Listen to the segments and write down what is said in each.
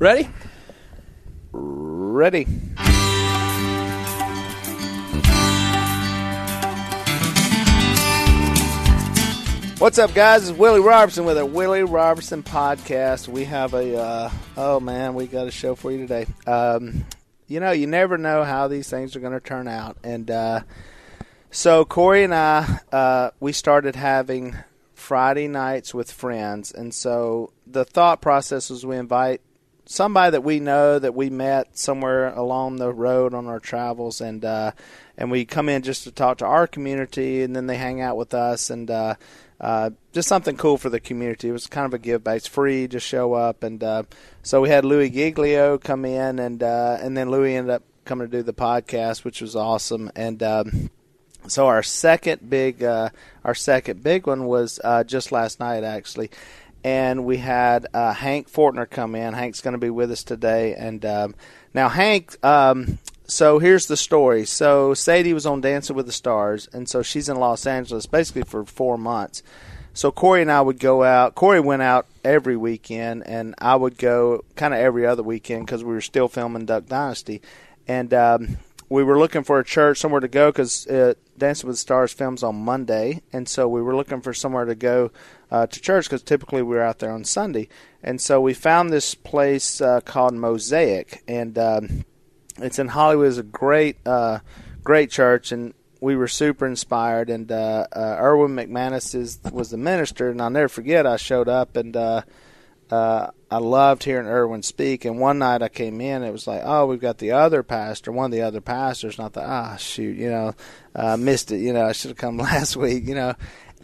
Ready? Ready. What's up, guys? It's Willie Robertson with a Willie Robertson podcast. We have a, uh, oh man, we got a show for you today. Um, you know, you never know how these things are going to turn out. And uh, so Corey and I, uh, we started having Friday nights with friends. And so the thought process was we invite somebody that we know that we met somewhere along the road on our travels and uh, and we come in just to talk to our community and then they hang out with us and uh, uh, just something cool for the community. It was kind of a give back. It's free, just show up and uh, so we had Louis Giglio come in and uh, and then Louis ended up coming to do the podcast, which was awesome and. Um, so our second big, uh, our second big one was uh, just last night actually, and we had uh, Hank Fortner come in. Hank's going to be with us today, and um, now Hank. Um, so here's the story. So Sadie was on Dancing with the Stars, and so she's in Los Angeles basically for four months. So Corey and I would go out. Corey went out every weekend, and I would go kind of every other weekend because we were still filming Duck Dynasty, and um, we were looking for a church somewhere to go because Dancing with the Stars films on Monday, and so we were looking for somewhere to go uh, to church because typically we were out there on Sunday. And so we found this place uh, called Mosaic, and um, it's in Hollywood. It's a great, uh, great church, and we were super inspired. And uh, uh, Erwin McManus is, was the minister, and I'll never forget. I showed up and. Uh, uh, I loved hearing Erwin speak. And one night I came in, it was like, oh, we've got the other pastor, one of the other pastors. I thought, ah, shoot, you know, uh, missed it. You know, I should have come last week, you know.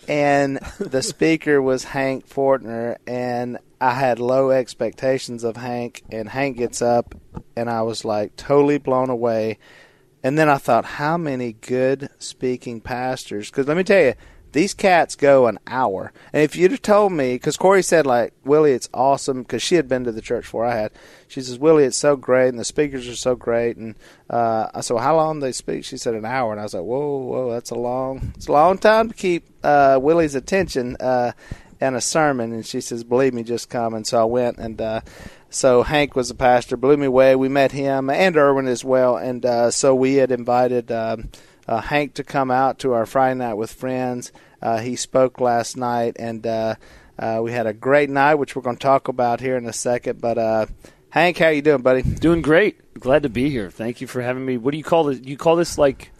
And the speaker was Hank Fortner, and I had low expectations of Hank. And Hank gets up, and I was like totally blown away. And then I thought, how many good speaking pastors? Because let me tell you, these cats go an hour. And if you'd have told me, because Corey said, like, Willie, it's awesome, because she had been to the church before I had. She says, Willie, it's so great, and the speakers are so great. And uh, well, how long they speak? She said, an hour. And I was like, whoa, whoa, that's a long, it's a long time to keep uh, Willie's attention uh, and a sermon. And she says, believe me, just come. And so I went, and uh, so Hank was the pastor, blew me away. We met him and Erwin as well. And uh, so we had invited um, uh, Hank to come out to our Friday night with friends. Uh, he spoke last night, and uh, uh, we had a great night, which we're going to talk about here in a second. But uh, Hank, how you doing, buddy? Doing great. Glad to be here. Thank you for having me. What do you call this? You call this like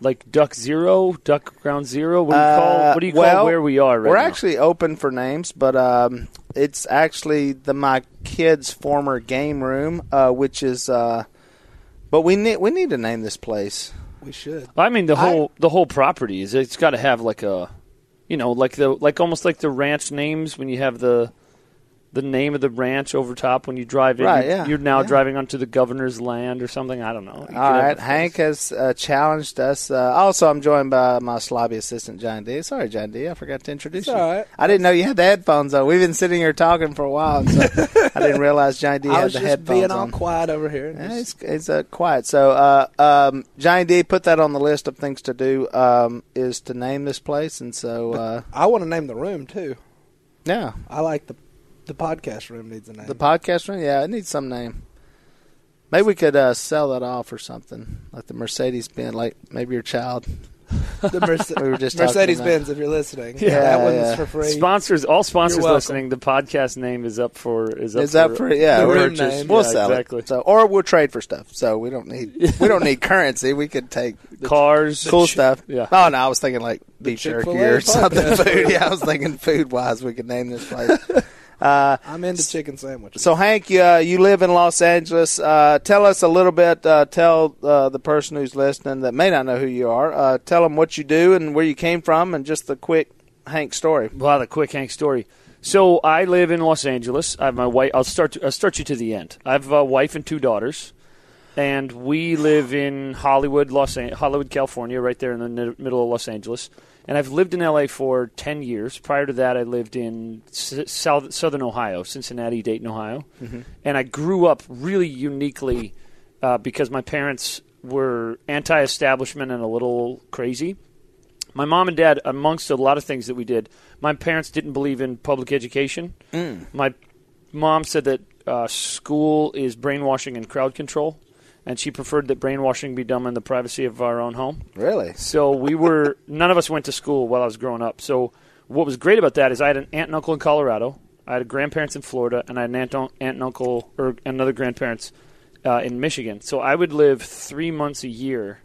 like Duck Zero, Duck Ground Zero? What do you call? Uh, What do you call well, where we are right We're now? actually open for names, but um, it's actually the my kid's former game room, uh, which is. Uh, but we need we need to name this place. We should. I mean the whole the whole property is it's got to have like a, you know, like the like almost like the ranch names when you have the. The name of the ranch over top when you drive in, Right, you're, yeah, you're now yeah. driving onto the governor's land or something. I don't know. You could All have right, a- Hank has uh, challenged us. Uh, also, I'm joined by my slobby assistant, John D. Sorry, John D. I forgot to introduce It's you. all right. I didn't know you had the headphones on. We've been sitting here talking for a while, so I didn't realize John D. I had was the just headphones being all on. quiet over here. Yeah, it's it's uh, quiet. So, uh, um, Johnny D put that on the list of things to do. Um, is to name this place, and so uh, I want to name the room too. yeah, I like the the podcast room needs a name. the podcast room. Yeah, it needs some name. Maybe we could uh, sell that off or something, like the Mercedes Benz, like maybe your child. the Merce- We were just Mercedes Benz, If you're listening, Yeah, that one's yeah. for free. Sponsors, all sponsors listening. The podcast name is up for is up Is that for yeah? the we're room just- name. We'll Yeah, sell exactly. it. So, or we'll trade for stuff. So we don't need we don't need currency. We could take cars. cool stuff. yeah. Oh no, I was thinking like beef jerky or something. Food. Yeah, I was thinking food wise. We could name this place. Uh, I'm into chicken sandwiches. so Hank, you, uh, you live in Los Angeles. Uh, tell us a little bit. Uh, tell uh, the person who's listening that may not know who you are. Uh, tell them what you do and where you came from, and just the quick Hank story. Well, the quick Hank story. So I live in Los Angeles. I have my wife. I'll start. I'll start you to the end. I have a wife and two daughters, and we live in Hollywood, Los An- Hollywood, California, right there in the ni- middle of Los Angeles. And I've lived in LA for ten years. Prior to that, I lived in S- South, Southern Ohio, Cincinnati, Dayton, Ohio, and I grew up really uniquely uh, because my parents were anti-establishment and a little crazy. My mom and dad, amongst a lot of things that we did, my parents didn't believe in public education. My mom said that uh, school is brainwashing and crowd control, and she preferred that brainwashing be done in the privacy of our own home. Really? So we were none of us went to school while I was growing up. So what was great about that is I had an aunt and uncle in Colorado, I had grandparents in Florida, and I had an aunt, aunt and uncle or another grandparents uh, in Michigan. So I would live three months a year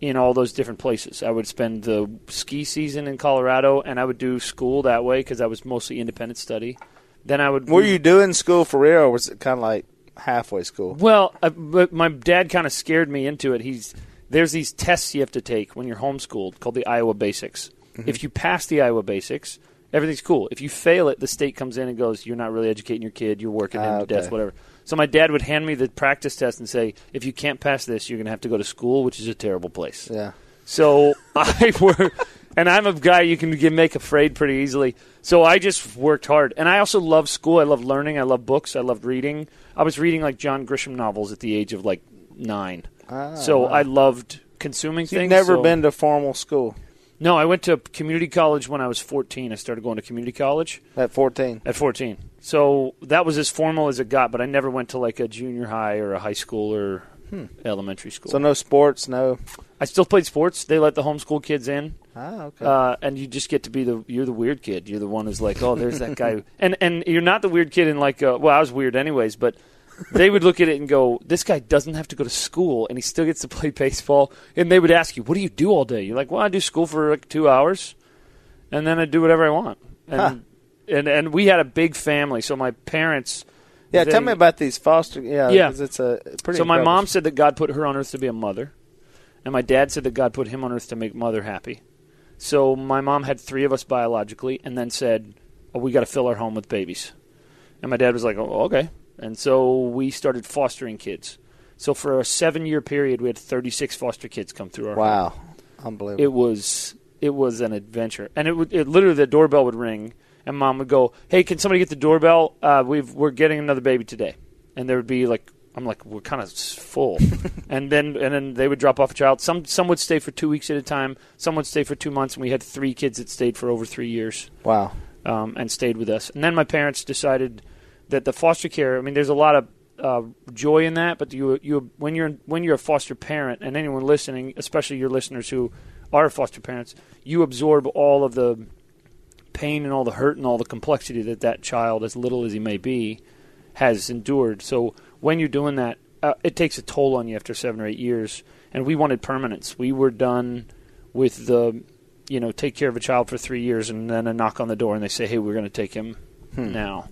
in all those different places. I would spend the ski season in Colorado, and I would do school that way because I was mostly independent study. Then I would. Were you doing school for real, or was it kind of like halfway school? Well, uh, but my dad kind of scared me into it. He's there's these tests you have to take when you're homeschooled called the Iowa Basics. If you pass the Iowa Basics, everything's cool. If you fail it, the state comes in and goes, "You're not really educating your kid. You're working him Ah, to death, whatever." So my dad would hand me the practice test and say, "If you can't pass this, you're going to have to go to school, which is a terrible place." Yeah. So I work, and I'm a guy you can get, make afraid pretty easily. So I just worked hard, and I also love school. I love learning. I love books. I loved reading. I was reading like John Grisham novels at the age of like nine. Ah, so wow. I loved consuming things. You've things. never so- been to formal school No, I went to community college when I was 14. I started going to community college at 14. at 14. So that was as formal as it got, but I never went to like a junior high or a high school or elementary school. So no sports, no. I still played sports. They let the homeschool kids in. Ah, okay. uh, and you just get to be the you're the weird kid. You're the one who's like, oh, there's that guy, and and you're not the weird kid in like, uh, well, I was weird anyways, but they would look at it and go, this guy doesn't have to go to school, and he still gets to play baseball. And they would ask you, what do you do all day? You're like, well, I do school for like two hours, and then I do whatever I want. And Huh. and and we had a big family, so my parents. yeah, tell me about these foster. Yeah, Yeah. it's a pretty. So my mom said that God put her on earth to be a mother, and my dad said that God put him on earth to make mother happy. So my mom had three of us biologically, and then said, oh, "We got to fill our home with babies." And my dad was like, "Oh, okay." And so we started fostering kids. So for a seven-year period, we had 36 foster kids come through our home Wow, unbelievable. it was it was an adventure, and it would it literally the doorbell would ring, and mom would go, "Hey, can somebody get the doorbell? Uh, we've we're getting another baby today," and there would be like. I'm like we're kind of full, and then and then they would drop off a child. Some some would stay for two weeks at a time. Some would stay for two months, and we had three kids that stayed for over three years wow. um, and stayed with us. And then my parents decided that the foster care. I mean, there's a lot of uh, joy in that, but you you when you're when you're a foster parent, and anyone listening, especially your listeners who are foster parents, you absorb all of the pain and all the hurt and all the complexity that that child, as little as he may be, has endured. So when you're doing that, uh, it takes a toll on you after seven or eight years. And we wanted permanence. We were done with the, you know, take care of a child for three years and then a knock on the door and they say, hey, we're going to take him Hmm. now.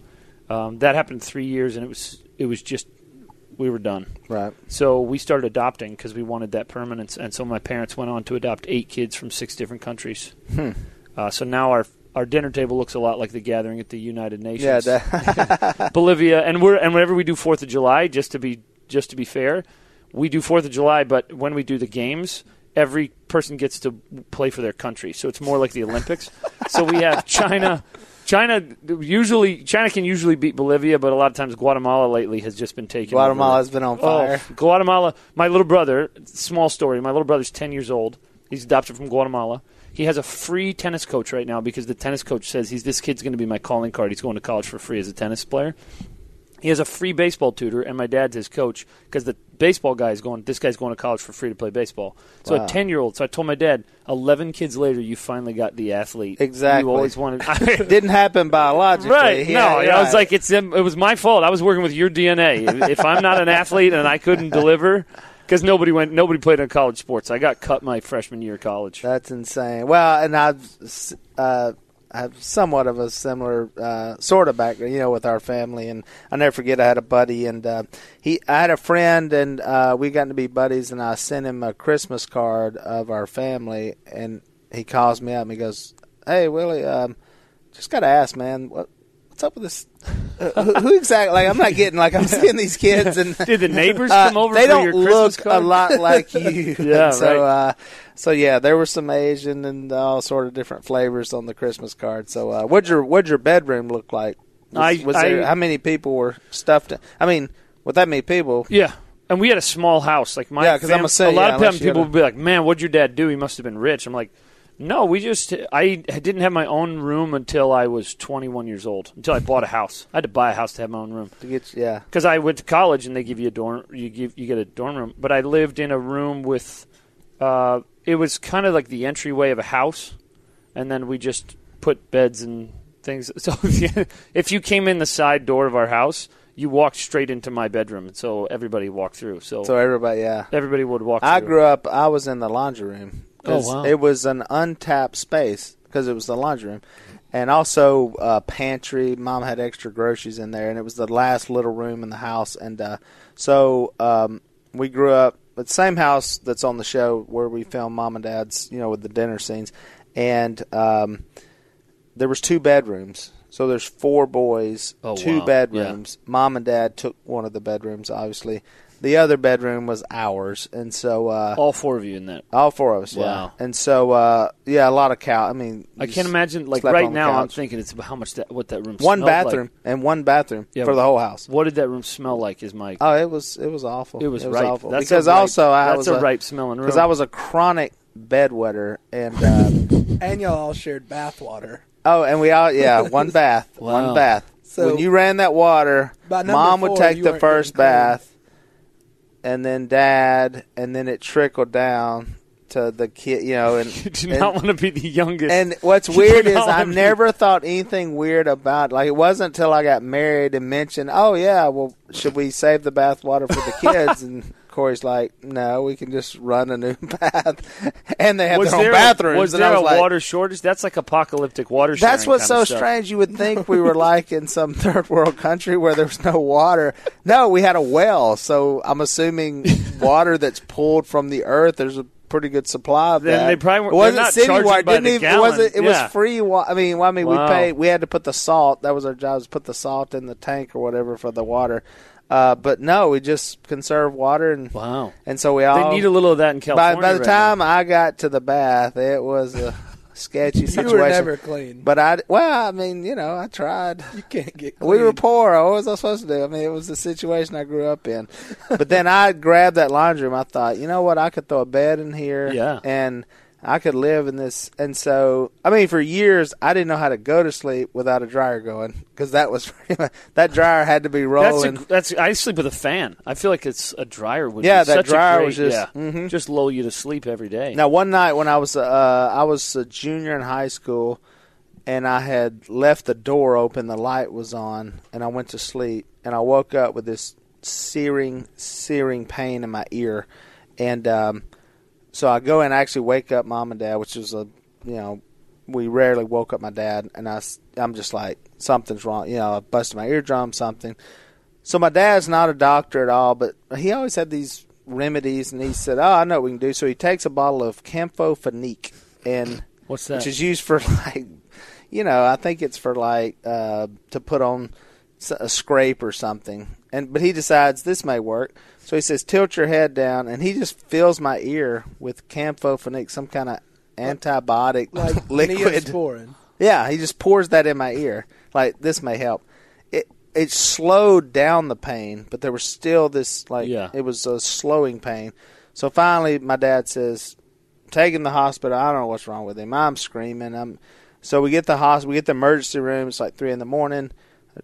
Um, that happened three years and it was it was just we were done. Right. So we started adopting because we wanted that permanence, and so my parents went on to adopt eight kids from six different countries. Hmm. Uh, so now our our dinner table looks a lot like the gathering at the United Nations. Yeah. That, Bolivia, and we're and whenever we do Fourth of July, just to be just to be fair, we do Fourth of July, but when we do the games, every person gets to play for their country, so it's more like the Olympics. so we have China. China usually China can usually beat Bolivia, but a lot of times Guatemala lately has just been taken. over. Guatemala's been on oh, fire. Oh, Guatemala. My little brother. Small story. My little brother's ten years old. He's adopted from Guatemala. He has a free tennis coach right now because the tennis coach says he's this kid's going to be my calling card. He's going to college for free as a tennis player. He has a free baseball tutor, and my dad's his coach because the baseball guy is going. This guy's going to college for free to play baseball. So Wow. a ten year old. So I told my dad, eleven kids later, you finally got the athlete Exactly. you always wanted. Didn't happen biologically. Right. Yeah, no, you're I was right. like, it's it was my fault. I was working with your DNA. if I'm not an athlete and I couldn't deliver, because nobody went, nobody played in college sports. I got cut my freshman year of college. That's insane. Well, and I've uh, I have somewhat of a similar uh, sort of background, you know, with our family. And I never forget, I had a buddy, and uh, he, I had a friend, and uh, we got to be buddies. And I sent him a Christmas card of our family, and he calls me up and he goes, "Hey, Willie, um, just got to ask, man, what what's up with this? Uh, who, who exactly? Like, I'm not getting like I'm seeing these kids and." Did the neighbors Uh, come over they for don't your look Christmas card? a lot like you. Yeah, so, right. uh, so yeah, there were some Asian and all sort of different flavors on the Christmas card. So, uh, what'd your what'd your bedroom look like? Was, I- was there, I- how many people were stuffed? In? I mean, with that many people, Yeah. And we had a small house. Like my yeah, because I'm fam- gonna say, a lot yeah, of times people would be like, "Man, what'd your dad do? He must have been rich." I'm like, No, we just I didn't have my own room until I was 21 years old. Until I bought a house, I had to buy a house to have my own room. Get yeah. because I went to college and they give you a dorm. You give you get a dorm room, but I lived in a room with. Uh, it was kind of like the entryway of a house, and then we just put beds and things. So if you, if you came in the side door of our house, you walked straight into my bedroom, so everybody walked through. So, So everybody, yeah. everybody would walk. I through. grew up. I was in the laundry room. Oh, wow. It was an untapped space because it was the laundry room, and also uh, pantry. Mom had extra groceries in there, and it was the last little room in the house. And uh, so um, we grew up at the same house that's on the show where we filmed Mom and Dad's, you know, with the dinner scenes, and um, there was two bedrooms. So there's four boys, Oh, two wow. bedrooms. Mom and Dad took one of the bedrooms, obviously. The other bedroom was ours, and so uh, all four of you in that. all four of us, yeah. And so, uh, yeah, a lot of cow. I mean, I you can't s- imagine. Like slept right on the now, I'm couch. thinking it's about how much that what that room. one smelled bathroom Like. and one bathroom Yeah, for the whole house. What did that room smell like? Is my Oh, it was it was awful. it was ripe. awful That's because a ripe, also I that's was a ripe smelling room. because I was a chronic bedwetter and uh, And y'all all shared bath water. oh, and we all yeah one bath, Wow. one bath. So- when you ran that water, By number mom would four, take you the weren't first getting clean. bath, and then dad, and then it trickled down to the kid, you know, and you do and- not want to be the youngest. And what's weird is I wanna be- never thought anything weird about like it wasn't until I got married and mentioned, oh yeah, well should we save the bath water for the kids? and Corey's like, no, we can just run a new bath, and they have was their own bathrooms. was and there was a like, water shortage? That's like apocalyptic water. That's what's so strange. You would think we were like in some third world country where there was no water. No, we had a well, so I'm assuming water that's pulled from the earth. There's a pretty good supply of Then that. they probably weren't- it wasn't they're not city water. by Didn't even, it wasn't. It Yeah. was free water. I mean, well, I mean, Wow. we paid. We had to put the salt. That was our job. Was put the salt in the tank or whatever for the water. Uh, but no, we just conserve water and Wow. and so we all They need a little of that in by, California. by the right time I got to the bath, it was a sketchy situation. You were never clean. But I, well, I mean, you know, I tried. you can't get clean. We were poor. What was I supposed to do? I mean, it was the situation I grew up in. But then I grabbed that laundry room. I thought, you know what? I could throw a bed in here. Yeah. And I could live in this. And so, I mean, for years, I didn't know how to go to sleep without a dryer going because that was much, that dryer had to be That's, rolling. a, that's I sleep with a fan. I feel like it's a dryer would. Yeah, that dryer great- was just- yeah, mhm. just lull you to sleep every day. Now, one night when I was uh, I was a junior in high school, and I had left the door open, the light was on, and I went to sleep, and I woke up with this searing, searing pain in my ear, and um, so I go and actually wake up mom and dad, which was a you know we rarely woke up my dad, and I I'm just like something's wrong, you know, I busted my eardrum, something. So my dad's not a doctor at all, but he always had these remedies, and he said, "Oh, I know what we can do." So he takes a bottle of Campho-Phenique, and What's that? which is used for like, you know, I think it's for like uh, to put on a scrape or something. And but he decides this may work, so he says, "Tilt your head down," and he just fills my ear with Campho-Phenique, some kind of antibiotic like liquid. Neosporin. Yeah, he just pours that in my ear. Like this may help. It it slowed down the pain, but there was still this like Yeah. it was a slowing pain. So finally, my dad says, "Take him to the hospital." I don't know what's wrong with him. I'm screaming. I'm so we get the hospital. We get the emergency room. It's like three in the morning.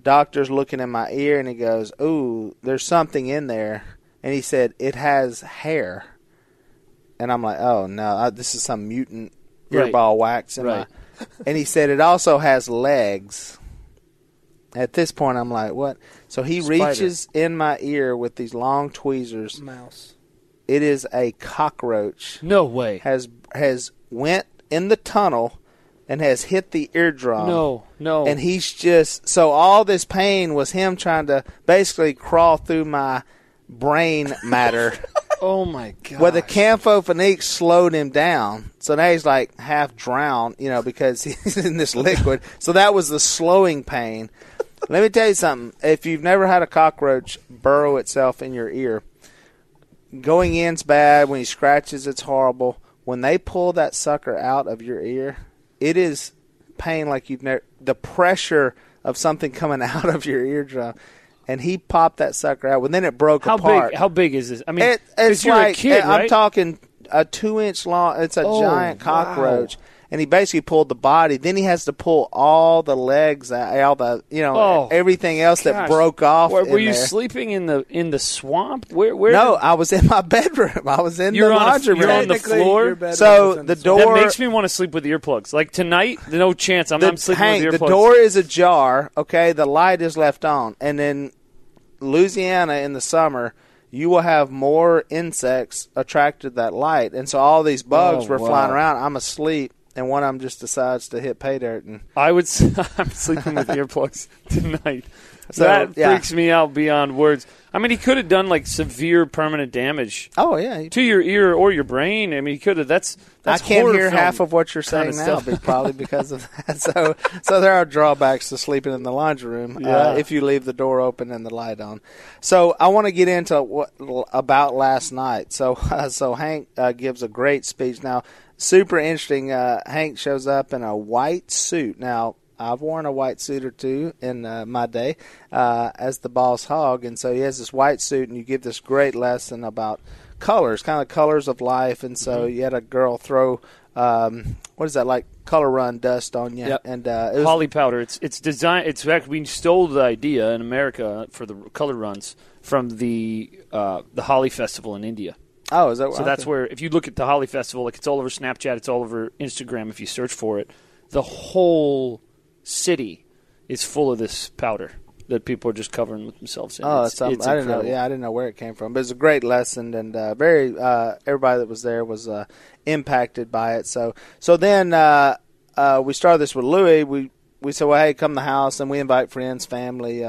Doctor's looking in my ear and he goes, "Ooh, there's something in there." And he said, "It has hair." And I'm like, "Oh no, I, this is some mutant Right. earball wax." In Right. my, and he said it also has legs. At this point, I'm like, "What?" So he Spider. reaches in my ear with these long tweezers. Mouse. It is a cockroach no way. has has went in the tunnel and has hit the eardrum. no, no. And he's just so all this pain was him trying to basically crawl through my brain matter. oh my god. Well, the Campho-Phenique slowed him down, so now he's like half drowned, you know, because he's in this liquid. so that was the slowing pain. Let me tell you something. If you've never had a cockroach burrow itself in your ear, going in's bad. When he scratches, it's horrible. When they pull that sucker out of your ear, it is pain like you've never. The pressure of something coming out of your eardrum, and he popped that sucker out. Well, then it broke how apart. big? How big is this? I mean, It, it's like kid, I'm talking a two inch long. It's a Oh, giant wow. Cockroach, and he basically pulled the body. Then he has to pull all the legs, out, all the you know Oh, everything else that broke off. Were, in were you there. sleeping in the in the swamp? Where? Where? No, did- I was in my bedroom. I was in You're the on a- laundry you're room. on the floor? So is the door- that makes me want to sleep with earplugs. Like tonight, no chance. I'm, the, I'm sleeping Hank, with the door is ajar. Okay, the light is left on, and in Louisiana in the summer, you will have more insects attracted to that light, and so all these bugs Oh, were wow. flying around. I'm asleep, and one of them just decides to hit pay dirt, and I would. I'm sleeping with earplugs tonight. So, that yeah. freaks me out beyond words. I mean, he could have done like severe permanent damage oh yeah, to your ear or your brain. I mean, he could have. That's. that's I can't hear half of what you're saying now, but probably because of that. So, so there are drawbacks to sleeping in the laundry room Yeah. uh, if you leave the door open and the light on. So, I want to get into what about last night. So, uh, so Hank uh, gives a great speech. Now, super interesting. Uh, Hank shows up in a white suit. Now, I've worn a white suit or two in uh, my day uh, as the boss hog, and so he has this white suit, and you give this great lesson about colors, kind of colors of life. And so Mm-hmm. you had a girl throw um, what is that like color run dust on you, Yep. and uh, it was Holi powder. It's it's design. It's fact we stole the idea in America for the color runs from the uh, the Holi Festival in India. Oh, is that So that's where if you look at the Holi Festival, like it's all over Snapchat, it's all over Instagram. If you search for it, the whole city is full of this powder that people are just covering with themselves in. Oh, it's, um, it's I didn't know. Yeah, I didn't know where it came from, but it's a great lesson, and uh, very uh, everybody that was there was uh, impacted by it. So, so then uh, uh, we started this with Louis. We we said, well, hey, come to the house, and we invite friends, family.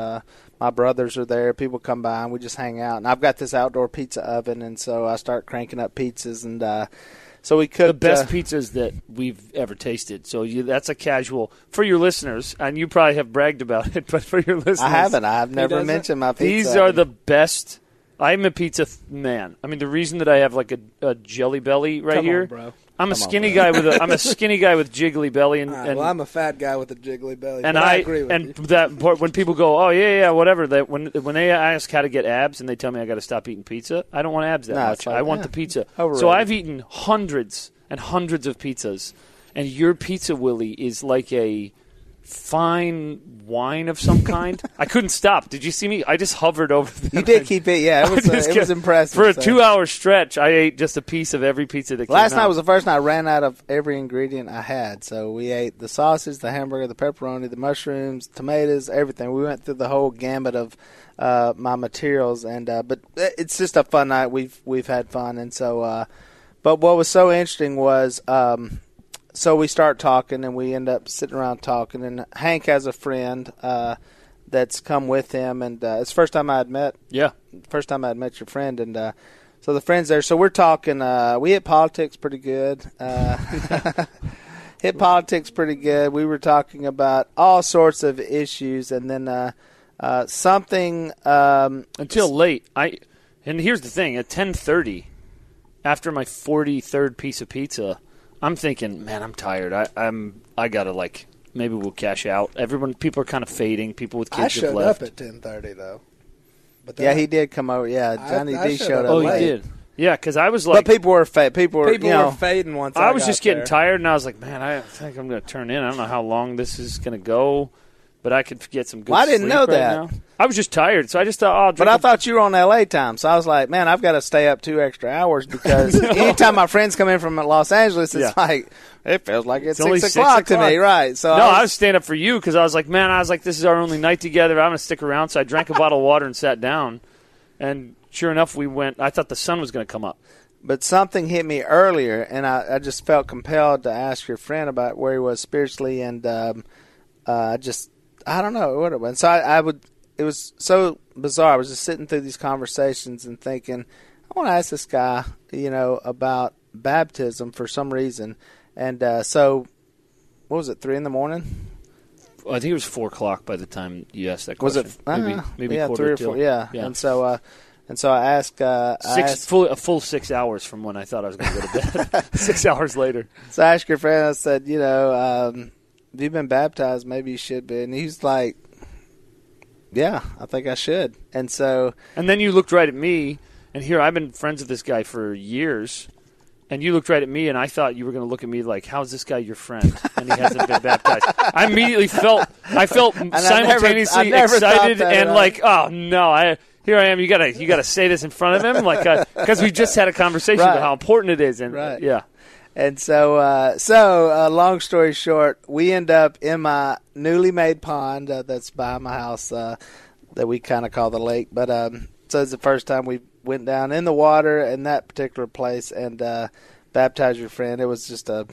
My brothers are there. People come by, and we just hang out. And I've got this outdoor pizza oven, and so I start cranking up pizzas, and uh, so we cooked the best uh, pizzas that we've ever tasted. So you, that's a casual for your listeners, and you probably have bragged about it, but for your listeners, I haven't. I've never mentioned my pizza. These are the best. I'm a pizza man. I mean, the reason that I have like a, a jelly belly right Come here, on, bro. I'm a Come on, skinny guy with a I'm a skinny guy with jiggly belly, and All right, and, well, I'm a fat guy with a jiggly belly, and I, I, agree with and you. that part when people go, oh yeah yeah whatever. That when when they ask how to get abs and they tell me I got to stop eating pizza, I don't want abs that No, much. like, I want yeah, the pizza. overrated. So I've eaten hundreds and hundreds of pizzas, and your pizza Willie is like a fine wine of some kind. I couldn't stop. Did you see me? I just hovered over. The You did keep it. Yeah, it was. Uh, it was impressive. For a so. two-hour stretch, I ate just a piece of every pizza that came Last out. night was the first night I ran out of every ingredient I had. So we ate the sausage, the hamburger, the pepperoni, the mushrooms, tomatoes, everything. We went through the whole gamut of uh, my materials, and uh, but it's just a fun night. We've we've had fun, and so. Uh, but what was so interesting was, um, so we start talking, and we end up sitting around talking, and Hank has a friend uh, that's come with him, and uh, it's the first time I had met yeah. first time I'd met your friend, and uh, so the friends there. So we're talking. Uh, we hit politics pretty good. Uh, hit politics pretty good. We were talking about all sorts of issues, and then uh, uh, something. Um, Until late, I. And here's the thing: at 10:30, after my 43rd piece of pizza, I'm thinking, man, I'm tired. I, I'm. I gotta like. Maybe we'll cash out. Everyone, people are kind of fading. People with I kids have showed left. up at 10:30 though. But yeah, then he did come over. Yeah, I- Johnny I D showed showed up up. oh, you late. did. Yeah, because I was like, but people were fat. People were. people you know, were fading once. I, I was got just getting tired, and I was like, man, I think I'm going to turn in. I don't know how long this is going to go, but I could get some good. Well, I didn't know right that. now. I was just tired, so I just thought, oh, I'll But I thought you were on LA time, so I was like, man, I've got to stay up two extra hours because anytime my friends come in from Los Angeles, it's Yeah. like it feels like it's, It's six, six o'clock to me, right? So No, I I was staying up for you because I was like, man, I was like, this is our only night together. I'm going to stick around. So I drank a bottle of water and sat down. And sure enough, we went. I thought the sun was going to come up. but something hit me earlier, and I, I just felt compelled to ask your friend about where he was spiritually, and um, uh, just I don't know what it was. So I, I would. It was so bizarre. I was just sitting through these conversations and thinking, I want to ask this guy, you know, about baptism for some reason, and uh, so what was it? Three in the morning? I think it was four o'clock by the time you asked that question. Was it? maybe uh, maybe yeah, three or till. four. Yeah. Yeah. and so uh, and so I asked. Uh, I Six asked full a full six hours from when I thought I was going to go to bed. six hours later. So I asked your friend, I said, you know, um, have you been baptized? Maybe you should be. And he's like, yeah, I think I should. And so, And then you looked right at me, and here I've been friends with this guy for years, and you looked right at me, and I thought you were going to look at me like, "How's this guy your friend?" And he hasn't been baptized. I immediately felt, I felt I never- simultaneously I never excited and uh, like, "Oh no, I." Here I am. You gotta, you gotta say this in front of him, like, because we just had a conversation Right. about how important it is, and Right. yeah, And so, uh, so uh, long story short, we end up in my newly made pond uh, that's by my house uh, that we kind of call the lake. But um, so it's the first time we went down in the water in that particular place and uh, baptized your friend. It was just a. it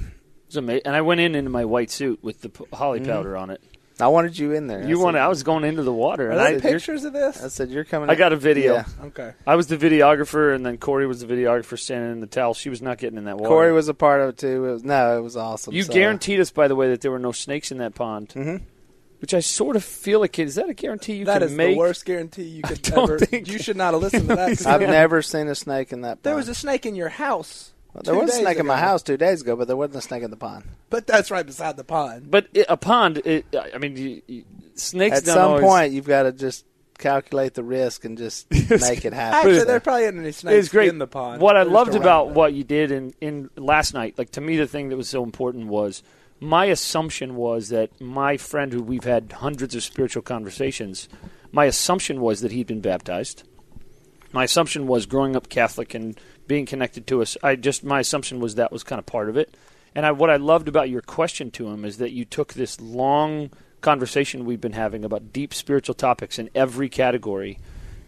was amazing. And I went in in my white suit with the Holi Mm-hmm. powder on it. I wanted you in there. You I wanted? said, I was going into the water, Are and there I, you're- pictures of this? I said you're coming. I in." got a video. Yeah. Okay. I was the videographer, and then Corey was the videographer standing in the towel. She was not getting in that water. Corey was a part of it too. It was, no, it was awesome. You So, guaranteed us, by the way, that there were no snakes in that pond. Mhm. Which I sort of feel like is that a guarantee you That can is make? the worst guarantee you could don't ever. think- You should not have listened to that. I've never seen a snake in that. Pond. There was a snake in your house. Well, there two was a days snake in my house two days ago, but there wasn't a snake in the pond. But that's right beside the pond. But it, a pond, it, I mean, you, you, snakes. At don't some always- point, you've got to just calculate the risk and just make it happen. Actually, there probably isn't any It snakes was great. in the pond. What I loved about it. what you did in, in last night, like to me, the thing that was so important was my assumption was that my friend, who we've had hundreds of spiritual conversations, my assumption was that he'd been baptized. My assumption was growing up Catholic and being connected to us. I just my assumption was that was kind of part of it. And I, what I loved about your question to him is that you took this long conversation we've been having about deep spiritual topics in every category,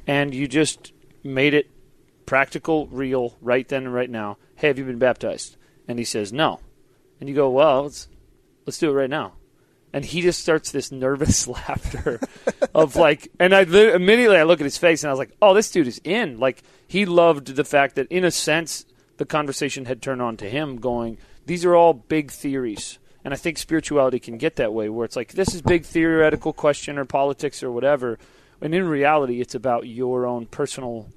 and you just made it practical, real, right then and right now. Hey, have you been baptized? And he says no. And you go, well, let's let's do it right now. And he just starts this nervous laughter of like, and I immediately I look at his face and I was like, oh, this dude is in. Like he loved the fact that in a sense the conversation had turned on to him, going, these are all big theories. And I think spirituality can get that way, where it's like this is big theoretical question or politics or whatever, and in reality, it's about your own personal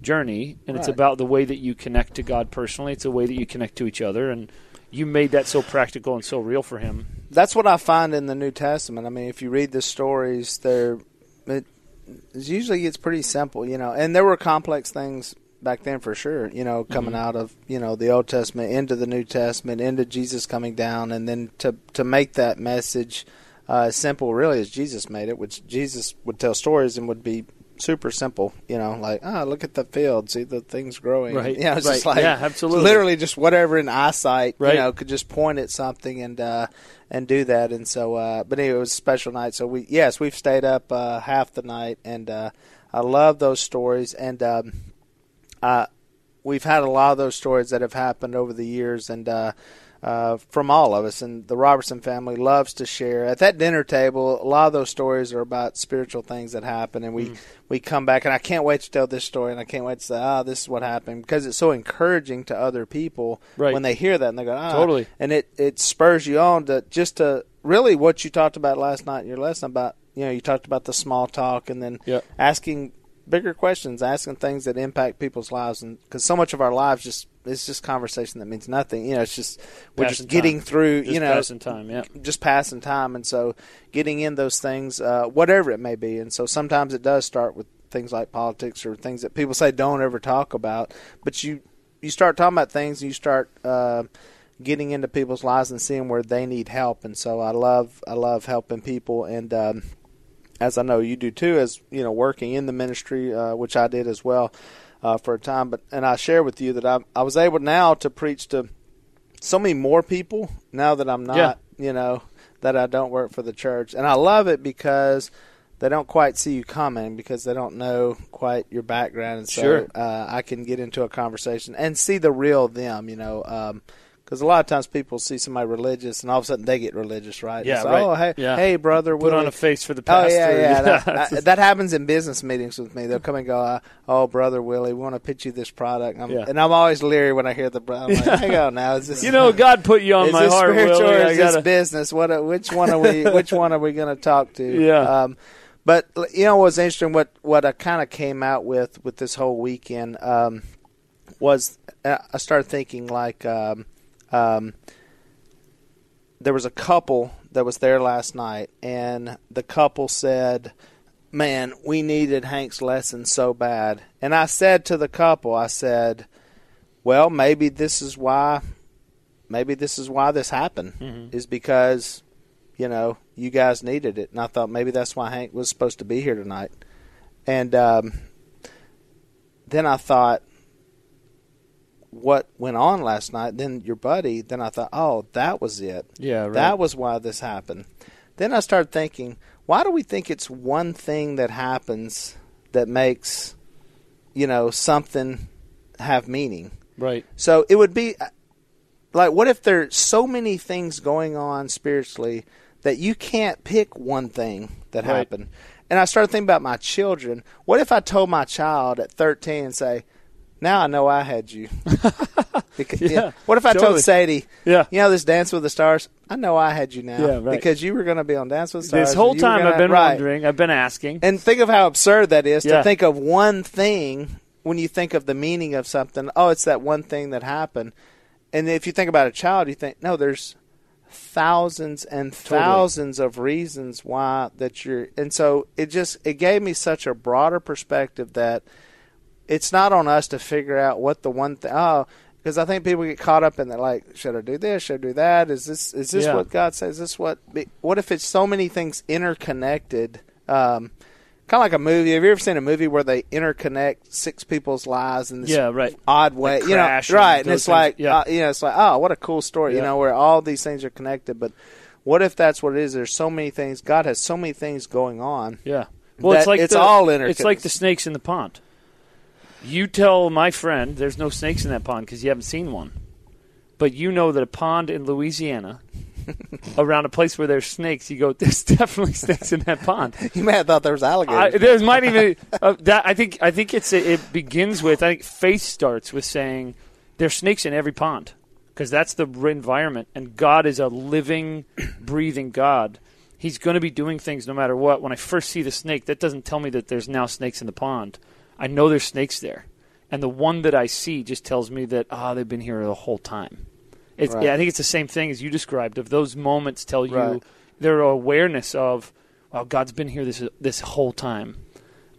journey, and it's about the way that you connect to God personally. It's a way that you connect to each other, and you made that so practical and so real for him. That's what I find in the New Testament. I mean, if you read the stories, they're it, usually it's pretty simple, you know. And there were complex things back then for sure, you know, coming out of you know the Old Testament into the New Testament, into Jesus coming down, and then to to make that message uh, as simple, really, as Jesus made it, which Jesus would tell stories and would be super simple, you know, like ah, look at the field, see the things growing, Right. You know, it's just like Yeah, absolutely. literally just whatever in eyesight, Right. you know, could just point at something and uh, and do that. And so, uh, but anyway, it was a special night. So we yes, we've stayed up uh, half the night, and uh, I love those stories. And um, uh, we've had a lot of those stories that have happened over the years, and uh, uh, from all of us. And the Robertson family loves to share at that dinner table. A lot of those stories are about spiritual things that happen, and we Mm. we come back. And I can't wait to tell this story, and I can't wait to say, "Ah, this is what happened," because it's so encouraging to other people Right. when they hear that and they go, "Ah," Totally. and it it spurs you on to just to really what you talked about last night in your lesson about you know you talked about the small talk and then Yep. asking bigger questions, asking things that impact people's lives, and because so much of our lives just it's just conversation that means nothing. You know, it's just we're Passing just getting time. through. Just you know, passing time, yeah. just passing time, and so getting in those things, uh, whatever it may be, and so sometimes it does start with things like politics or things that people say don't ever talk about, but you you start talking about things, and you start. Uh, getting into people's lives and seeing where they need help and so I love I love helping people and um, as I know you do too, as you know, working in the ministry, uh, which I did as well uh, for a time. But and I share with you that I I was able now to preach to so many more people now that I'm not, you know, that I don't work for the church, and I love it because they don't quite see you coming because they don't know quite your background, and so Sure. uh, I can get into a conversation and see the real them, you know. Um, because a lot of times people see somebody religious, and all of a sudden they get religious, right? Yeah, right. Oh, hey, Yeah. hey, brother, Put on Willie, a face for the Oh pastor. yeah, yeah. That, Yeah. that- happens in business meetings with me. They'll come and go, uh, "Oh, brother Willie, we want to pitch you this product," I'm, Yeah. and I'm always leery when I hear the. I'm like, "Hang on now, is this you know, God put you on my this heart, spiritual Willie. or is this gotta- business? What? uh, Which one are we? which one are we going to talk to?" Yeah. Um, but you know what's interesting? What what I kind of came out with with this whole weekend um, was uh, I started thinking like. Um, um, there was a couple that was there last night, and the couple said, "Man, we needed Hank's lesson so bad." And I said to the couple, I said, well, maybe this is why. Maybe this is why this happened Mm-hmm. is because, you know, you guys needed it, and I thought maybe that's why Hank was supposed to be here tonight. And um, then I thought, what went on last night? Then your buddy. Then I thought, oh, that was it. Yeah, right. That was why this happened. Then I started thinking, why do we think it's one thing that happens that makes, you know, something have meaning? right. So it would be like, what if there's so many things going on spiritually that you can't pick one thing that Right. happened? And I started thinking about my children. What if I told my child at 13 and say, now I know I had you. Because, Yeah, What if I totally. told Sadie, Yeah. you know, this Dance with the Stars? I know I had you now. Yeah, right. Because you were going to be on Dance with the Stars. This whole and you were time gonna- I've been right. wondering, I've been asking. And think of how absurd that is Yeah. to think of one thing when you think of the meaning of something. Oh, it's that one thing that happened. And if you think about a child, you think, no, there's thousands and thousands of reasons why that you're. And so it just it gave me such a broader perspective that it's not on us to figure out what the one thing. Oh, because I think people get caught up in that. Like, should I do this? Should I do that? Is this is this Yeah. what God says? Is this what? What if it's so many things interconnected? Um, kind of like a movie. Have you ever seen a movie where they interconnect six people's lives in this Yeah, right. odd way? You know, and right? And it's things. like, Yeah. uh, you know, it's like, oh, what a cool story. You know, where all these things are connected. But what if that's what it is? There's so many things. God has so many things going on. Yeah. Well, it's like it's the, all intercon- It's like the snakes in the pond. You tell my friend there's no snakes in that pond because you haven't seen one, but you know that a pond in Louisiana, around a place where there's snakes, you go, there's definitely snakes in that pond. You may have thought there was I, alligators. there might even uh, that. I think. I think it's. It begins with. I think faith starts with saying there's snakes in every pond because that's the environment, and God is a living, breathing God. He's going to be doing things no matter what. When I first see the snake, that doesn't tell me that there's now snakes in the pond. I know there's snakes there, and the one that I see just tells me that ah, they've been here the whole time. It's, Right. yeah, I think it's the same thing as you described. Of those moments, tell you Right. their awareness of, well, God's been here this this whole time,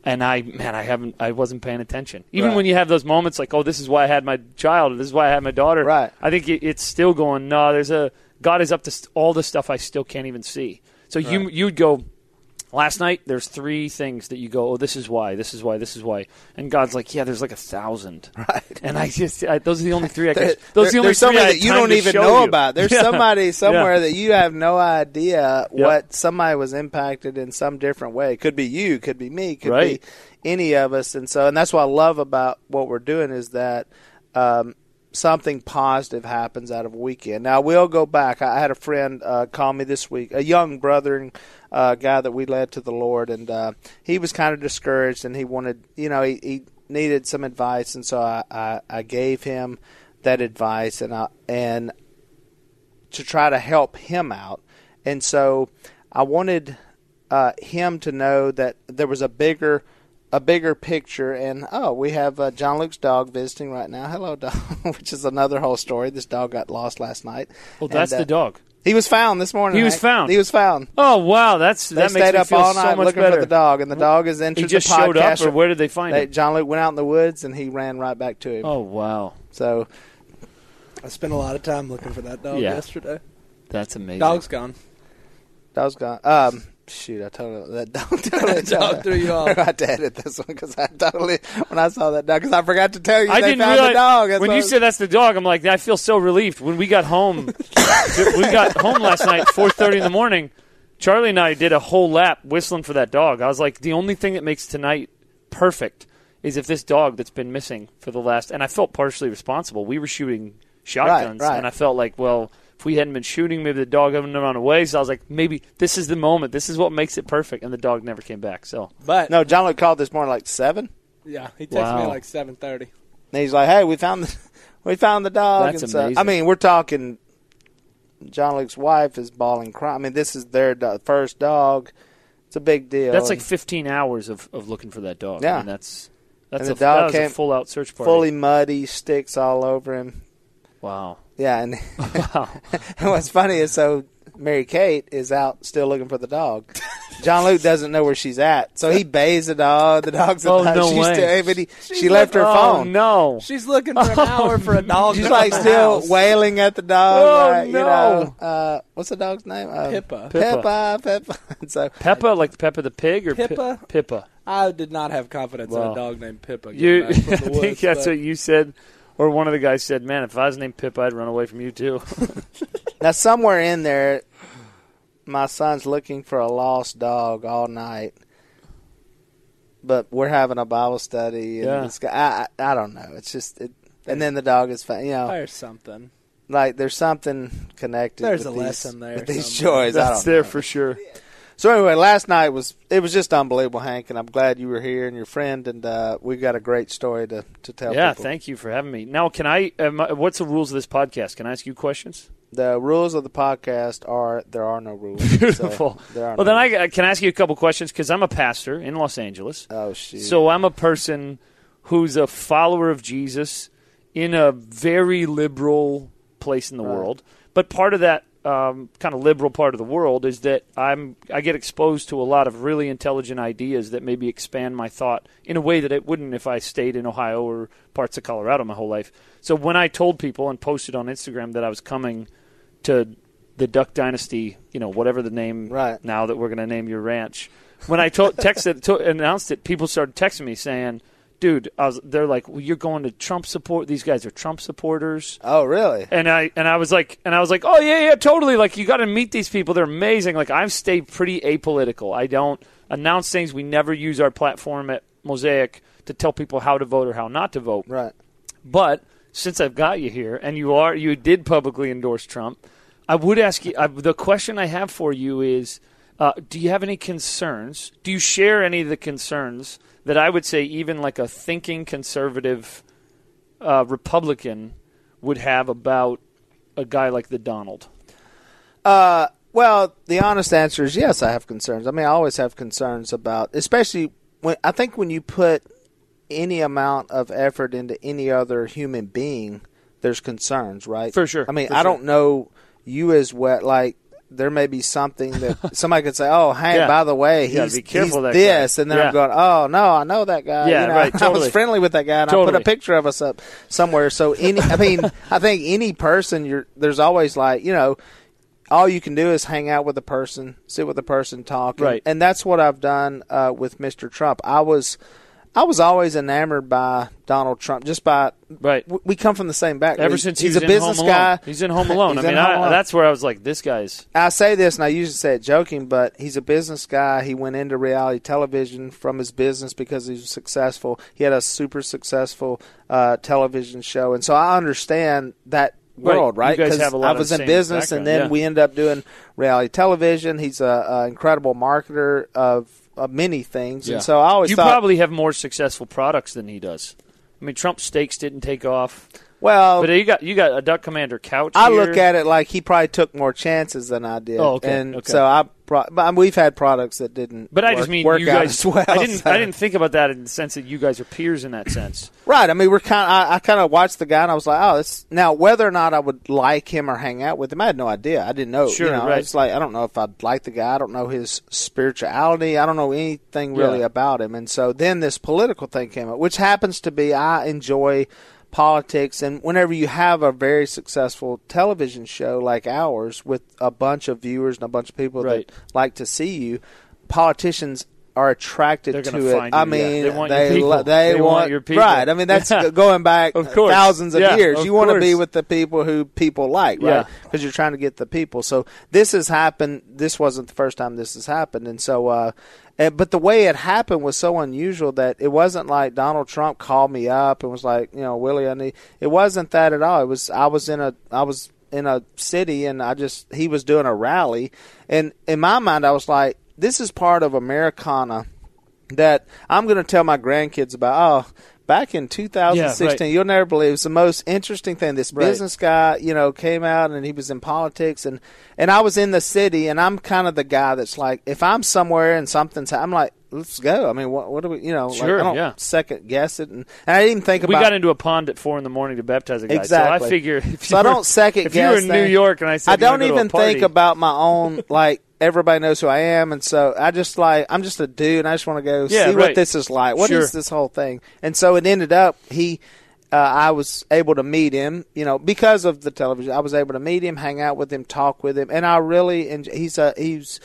and I man, I haven't, I wasn't paying attention. Even Right. when you have those moments like, oh, this is why I had my child, or this is why I had my daughter. Right. I think it, it's still going. No, there's a God is up to st- all the stuff I still can't even see. So you you'd go. Last night, there's three things that you go, oh, this is why, this is why, this is why, and God's like, yeah, there's like a thousand, Right. and I just, I, those are the only three I can. Those are the only there's three somebody that you don't even know you. about. There's Yeah. somebody somewhere Yeah. that you have no idea Yep. what somebody was impacted in some different way. It could be you, could be me, could Right. be any of us. And so, and that's what I love about what we're doing is that um, something positive happens out of a weekend. Now, we'll go back. I had a friend uh, call me this week, a young brother and uh, guy that we led to the Lord, and uh, he was kind of discouraged, and he wanted, you know, he, he needed some advice, and so I, I, I gave him that advice, and I, and to try to help him out, and so I wanted uh, him to know that there was a bigger a bigger picture and oh we have uh, John Luke's dog visiting right now. Hello dog which is another whole story. This dog got lost last night. Well, that's And, uh, the dog. He was found this morning He was Hank. found. he was found Oh wow, that's they that makes stayed me up feel all so night much looking better. for the dog and the dog is entered He just the showed up, podcast or where did they find they, him? John Luke went out in the woods and he ran right back to him Oh wow, so I spent a lot of time looking for that dog Yeah. yesterday. that's amazing. Dog's gone. dog's gone um shoot I totally that dog totally Dog threw you off. I had to edit this one because I totally when I saw that dog because I forgot to tell you I they didn't found realize the dog. That's when you was- said that's the dog. I'm like, I feel so relieved. When we got home, we got home last night, 4:30 in the morning. Charlie and I did a whole lap whistling for that dog. I was like, the only thing that makes tonight perfect is if this dog that's been missing for the last, and I felt partially responsible. We were shooting shotguns, right. and I felt like, well, if we hadn't been shooting, maybe the dog wouldn't have run away. So I was like, maybe this is the moment. This is what makes it perfect. And the dog never came back. So But no, John Luke called this morning like seven. yeah, he texted me Wow. at like seven thirty. And he's like, "Hey, we found the we found the dog." That's and so, amazing. I mean, we're talking. John Luke's wife is bawling, crying. I mean, this is their do- first dog. It's a big deal. that's like 15 hours of, of looking for that dog. Yeah. I mean, that's that's And a, the dog that was a full out search party. fully muddy, sticks all over him. Wow. Yeah, and Wow. and what's funny is so Mary Kate is out still looking for the dog. John Luke doesn't know where she's at, so he bays the dog. The dog's Oh, at no she's way. Still, but he, She's she left her oh phone. no! She's looking for an hour for a dog. She's like come to the still house. wailing at the dog. Oh, like, You no. know, uh, what's the dog's name? Uh, Pippa. Pippa. Pippa. And so Peppa, like Peppa the pig, or Pi- Pippa? Pippa. I did not have confidence in a dog named Pippa. You, I back think woods, that's but what you said, or one of the guys said. Man, if I was named Pip, I'd run away from you too. now somewhere in there, my son's looking for a lost dog all night. But we're having a Bible study, and Yeah. this guy, I, I, I don't know. It's just, it, and then the dog is, fa- you know, There's something. like there's something connected. There's with a these- lesson there with these somewhere. joys. I that's don't there know. for sure. So anyway, last night was it was just unbelievable, Hank, and I'm glad you were here and your friend, and uh, we got a great story to to tell. Yeah, people. thank you for having me. Now, can I? Um, what's the rules of this podcast? Can I ask you questions? The rules of the podcast are there are no rules. Beautiful. So Well, no then I can I ask you a couple questions because I'm a pastor in Los Angeles. Oh shit. So I'm a person who's a follower of Jesus in a very liberal place in the Right. world. But part of that um, kind of liberal part of the world is that I'm I get exposed to a lot of really intelligent ideas that maybe expand my thought in a way that it wouldn't if I stayed in Ohio or parts of Colorado my whole life. So when I told people and posted on Instagram that I was coming to the Duck Dynasty, you know, whatever the name Right. now that we're going to name your ranch. When I told, texted, to, announced it, people started texting me saying, "Dude, I was." They're like, well, "You're going to Trump support? These guys are Trump supporters." oh really? And I and I was like, and I was like, "Oh yeah, yeah, totally." Like you got to meet these people; they're amazing. Like I've stayed pretty apolitical. I don't announce things. We never use our platform at Mosaic to tell people how to vote or how not to vote. Right. But since I've got you here, and you are you did publicly endorse Trump, I would ask you. I, the question I have for you is: uh, Do you have any concerns? Do you share any of the concerns that I would say even like a thinking conservative uh, Republican would have about a guy like the Donald? Uh, well, the honest answer is yes. I have concerns. I mean, I always have concerns about, especially when I think when you put any amount of effort into any other human being, there's concerns, right? For sure, I mean, for I sure. don't know you as well. Like, there may be something that somebody could say, "Oh, hey, Yeah. by the way, he's, he's this," guy. and then Yeah. I'm going, "Oh no, I know that guy. Yeah, you know, right, I was friendly with that guy, and I put a picture of us up somewhere." So, any, I mean, I think any person, you're there's always like, you know, all you can do is hang out with the person, sit with the person, talk, and, Right. and that's what I've done uh, with Mr. Trump. I was, I was always enamored by Donald Trump, just by Right. w- we come from the same background. Ever since he's he a business guy, he's in Home Alone. I mean, I, Alone. that's where I was like, this guy's I say this, and I usually say it joking, but he's a business guy. He went into reality television from his business because he was successful. He had a super successful uh, television show, and so I understand that world, right? Because lot I was in business, and then yeah. we end up doing reality television. He's a, a incredible marketer of, of many things, Yeah. and so I always you thought, probably have more successful products than he does. I mean, Trump steaks didn't take off, well, but you got you got a Duck Commander couch. I here. look at it like he probably took more chances than I did. Oh, okay, And okay. so I, pro- but I mean, we've had products that didn't. But I just mean work you guys. well. I didn't. so- I didn't think about that in the sense that you guys are peers in that sense. Right. I mean, we're kind. I, I kind of watched the guy, and I was like, "Oh, this." Now, whether or not I would like him or hang out with him, I had no idea. I didn't know. Sure, you know, right. It's like I don't know if I'd like the guy. I don't know his spirituality. I don't know anything really Yeah. about him. And so then this political thing came up, which happens to be I enjoy politics and whenever you have a very successful television show like ours with a bunch of viewers and a bunch of people Right. that like to see you politicians are attracted to it I yeah. mean They want your they, people. lo- they, They want your people. right I mean that's Yeah. going back Of course. thousands of Yeah, years of you want to be with the people who people like right Yeah. because you're trying to get the people so this has happened this wasn't the first time this has happened and so uh and, but the way it happened was so unusual that it wasn't like Donald Trump called me up and was like, you know, Willie, I need. It wasn't that at all. It was I was in a I was in a city and I just he was doing a rally, and in my mind I was like, this is part of Americana that I'm going to tell my grandkids about. Oh, back in 2016. You'll never believe it was the most interesting thing. This Right. business guy, you know, came out and he was in politics, and and I was in the city, and I'm kind of the guy that's like, if I'm somewhere and something's, I'm like, let's go. I mean, what, what do we, you know, like, Sure, I don't yeah. second guess it, and, and I didn't think we about. We got into a pond at four in the morning to baptize a guy. Exactly. So I figure if so you I don't second if you guess. were in New. York and I said I don't go to a even think about my own like. Everybody knows who I am, and so I just like I'm just a dude. and I just want to go Yeah, see what this is like. What is Sure. this whole thing? And so it ended up he, uh, I was able to meet him. You know, because of the television, I was able to meet him, hang out with him, talk with him, and I really and he's a he's.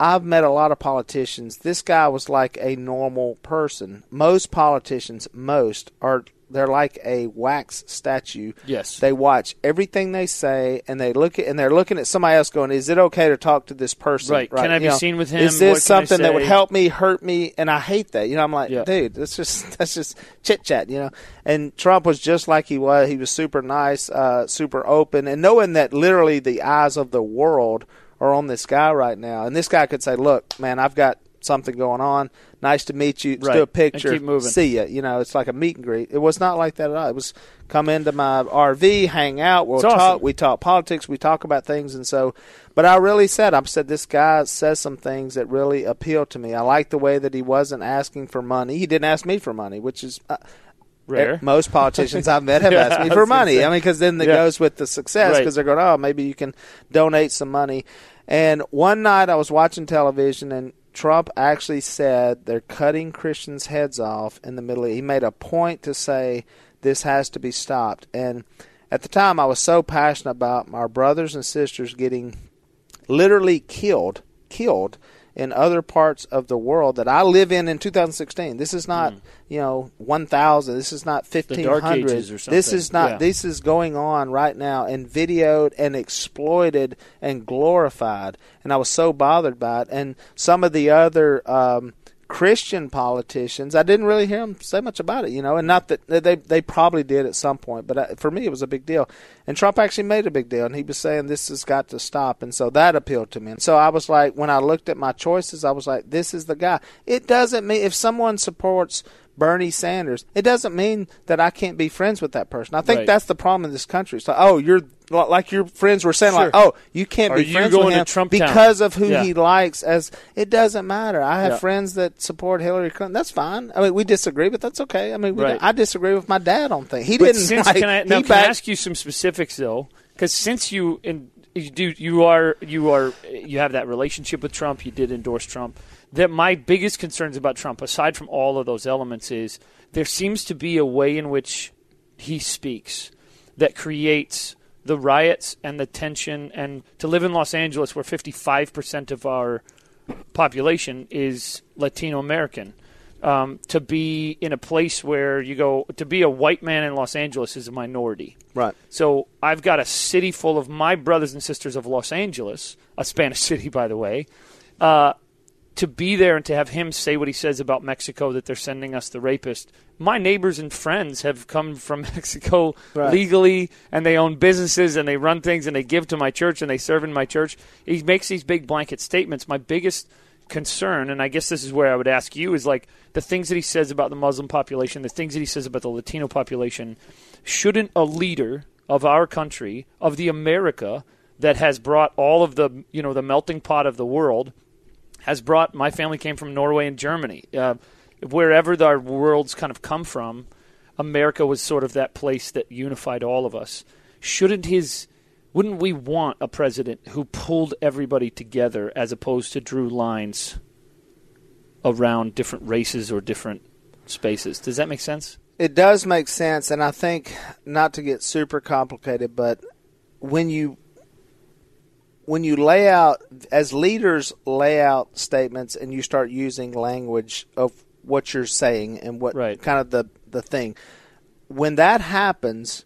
I've met a lot of politicians. This guy was like a normal person. Most politicians, most are they're like a wax statue. Yes. They watch everything they say and they look at and they're looking at somebody else going, Is it okay to talk to this person? Right. right. Can I be You know, seen with him? Is this something that would help me, hurt me? And I hate that. You know, I'm like, Yeah. dude, that's just that's just chit chat, you know. And Trump was just like he was. He was super nice, uh, super open, and knowing that literally the eyes of the world are on this guy right now. And this guy could say, Look, man, I've got something going on. Nice to meet you. Let's Right. do a picture. keep moving. See ya. You know, it's like a meet and greet. It was not like that at all. It was come into my RV, hang out, we'll It's awesome. talk. We talk politics. We talk about things, and so. But I really said, I've said this guy says some things that really appeal to me. I like the way that he wasn't asking for money. He didn't ask me for money, which is. Uh, Rare. Most politicians I've met have Yeah, asked me for money. say. I mean, because then it Yeah. goes with the success Right. because they're going, oh, maybe you can donate some money. And one night I was watching television and Trump actually said they're cutting Christians' heads off in the Middle East. He made a point to say this has to be stopped. And at the time, I was so passionate about our brothers and sisters getting literally killed, killed in other parts of the world that I live in in 2016. This is not, you know, 1000. This is not Hmm. Dark 1500. Ages or This is not Yeah. this is going on right now and videoed and exploited and glorified. And I was so bothered by it. And some of the other um, Christian politicians, I didn't really hear them say much about it, you know. And not that they they probably did at some point, but I, for me it was a big deal. And Trump actually made a big deal, and he was saying this has got to stop. And so that appealed to me. And so I was like, when I looked at my choices, I was like, this is the guy. It doesn't mean if someone supports. Bernie Sanders. It doesn't mean that I can't be friends with that person. I think Right. that's the problem in this country. So, oh, you're like your friends were saying, Sure. like, oh, you can't Are be you friends going with to him Trump town? because of who Yeah. he likes. As it doesn't matter. I have Yeah. friends that support Hillary Clinton. That's fine. I mean, we disagree, but that's okay. I mean, we Right. I disagree with my dad on things. He But didn't. since, like, can I, now, can I ask you some specifics though? Because since you in, you do you are you are you have that relationship with Trump, you did endorse Trump. That my biggest concerns about Trump, aside from all of those elements, is there seems to be a way in which he speaks that creates the riots and the tension. And to live in Los Angeles, where fifty five percent of our population is Latino American. Um, to be in a place where you go to be a white man in Los Angeles is a minority. right. So I've got a city full of my brothers and sisters of Los Angeles, a Spanish city, by the way. Uh, to be there and to have him say what he says about Mexico that they're sending us the rapist. My neighbors and friends have come from Mexico Right. legally and they own businesses and they run things and they give to my church and they serve in my church. He makes these big blanket statements. My biggest concern, and I guess this is where I would ask you, is like the things that he says about the Muslim population, the things that he says about the Latino population. Shouldn't a leader of our country, of the America that has brought all of the, you know, the melting pot of the world, has brought my family came from Norway and Germany. Uh, wherever our worlds kind of come from, America was sort of that place that unified all of us. Shouldn't his wouldn't we want a president who pulled everybody together as opposed to drew lines around different races or different spaces? Does that make sense? It does make sense, and I think not to get super complicated, but when you when you lay out as leaders lay out statements and you start using language of what you're saying and what Right. kind of the the thing when that happens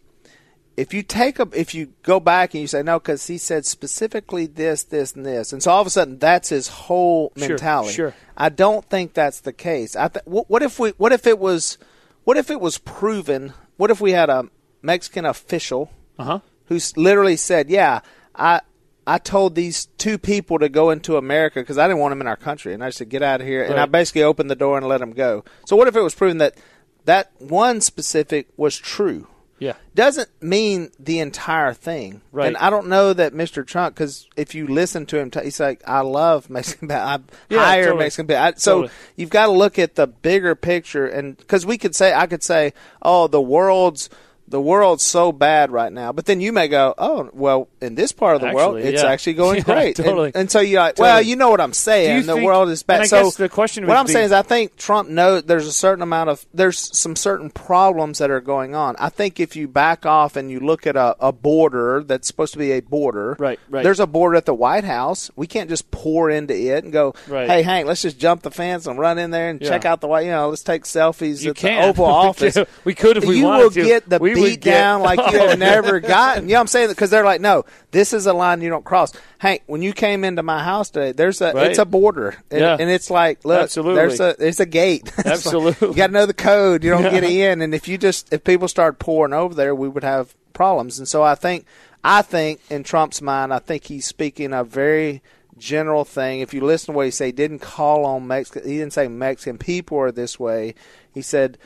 if you take a if you go back and you say no because he said specifically this this and this and so all of a sudden that's his whole mentality sure. sure. i don't think that's the case i th- what, what if we what if it was what if it was proven what if we had a mexican official Uh huh. who literally said, "Yeah, I I told these two people to go into America because I didn't want them in our country, and I said get out of here." And I basically opened the door and let them go. So what if it was proven that that one specific was true. Yeah. Doesn't mean the entire thing. Right. And I don't know that Mr. Trump, because if you listen to him, t- he's like, I love Mexican people. I Yeah, hire totally. Mexican people. I, so Totally. you've got to look at the bigger picture. And because we could say, I could say, oh, the world's. The world's so bad right now, but then you may go, "Oh, well, in this part of the world, it's yeah. actually going Yeah, great." And- totally. And, so you're like, "Well, you know what I'm saying? The think- world is bad." and so the question what I'm be- saying is, I think Trump knows there's a certain amount of there's some certain problems that are going on. I think if you back off and you look at a, a border that's supposed to be a border, Right, right. There's a border at the White House. We can't just pour into it and go, Right. "Hey, Hank, let's just jump the fence and run in there and Yeah. check out the White." You know, let's take selfies You at can. the Oval Office. we could if we you wanted will to. get the We beat down like you Oh, have never gotten. You know what I'm saying? Because they're like, no, this is a line you don't cross. Hank, when you came into my house today, there's a Right. it's a border, and, Yeah. and it's like, look, Absolutely. there's a there's a gate. It's like, Absolutely. you got to know the code. You don't get in, and if you just if people start pouring over there, we would have problems. And so I think I think in Trump's mind, I think he's speaking a very general thing. If you listen to what he said, he didn't call on Mexican. He didn't say Mexican people are this way. He said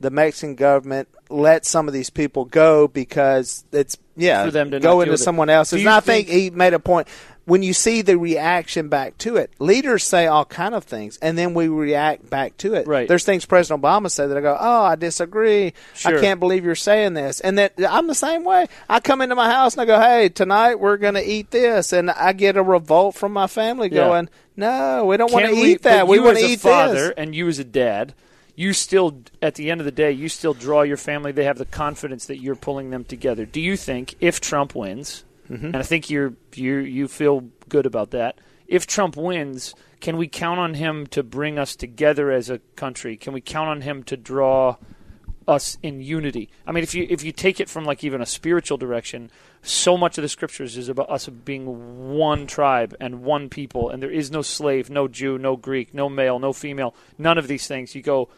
the Mexican government let some of these people go because it's yeah For them to go into someone else's. And I think, think- he made a point. When you see the reaction back to it, leaders say all kind of things, and then we react back to it. Right. There's things President Obama said that I go, "Oh, I disagree. Sure. I can't believe you're saying this." And that I'm the same way. I come into my house and I go, "Hey, tonight we're going to eat this," and I get a revolt from my family Yeah. going, "No, we don't want to eat that. We want to as a eat father this." and you as a dad, you still, at the end of the day, you still draw your family. They have the confidence that you're pulling them together. Do you think if Trump wins, Mm-hmm. and I think you're you you feel good about that, if Trump wins, can we count on him to bring us together as a country? Can we count on him to draw? us in unity. I mean, if you if you take it from like even a spiritual direction, so much of the scriptures is about us being one tribe and one people, and there is no slave, no Jew, no Greek, no male, no female, none of these things. You go,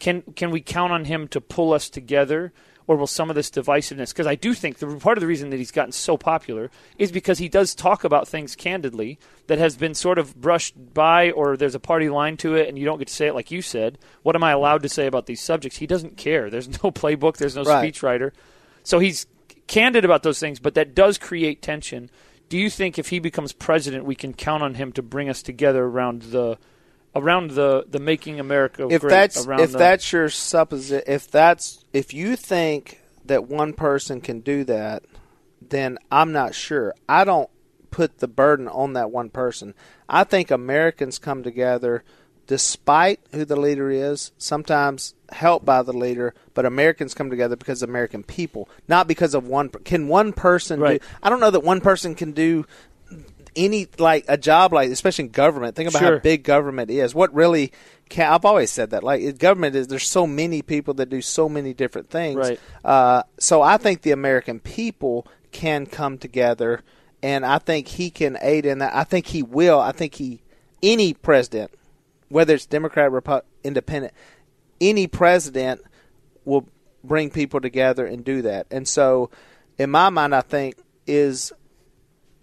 can can we count on him to pull us together? Or will some of this divisiveness? Because I do think the part of the reason that he's gotten so popular is because he does talk about things candidly that has been sort of brushed by, or there's a party line to it, and you don't get to say it like you said. What am I allowed to say about these subjects? He doesn't care. There's no playbook. There's no Right. speechwriter. So he's candid about those things, but that does create tension. Do you think if he becomes president, we can count on him to bring us together around the around the the making America if great? that's if the, that's your supposition, if that's if you think that one person can do that, then I'm not sure. I don't put the burden on that one person. I think Americans come together despite who the leader is, sometimes helped by the leader, but Americans come together because of American people, not because of one. Can one person Right. do? I don't know that one person can do any like a job like especially in government think about Sure. how big government is. What really can i've always said that like government is there's so many people that do so many different things. Right. uh, so i think the american people can come together and i think he can aid in that. I think he will. I think he any president whether it's democrat Repu- independent any president will bring people together and do that. And so in my mind i think is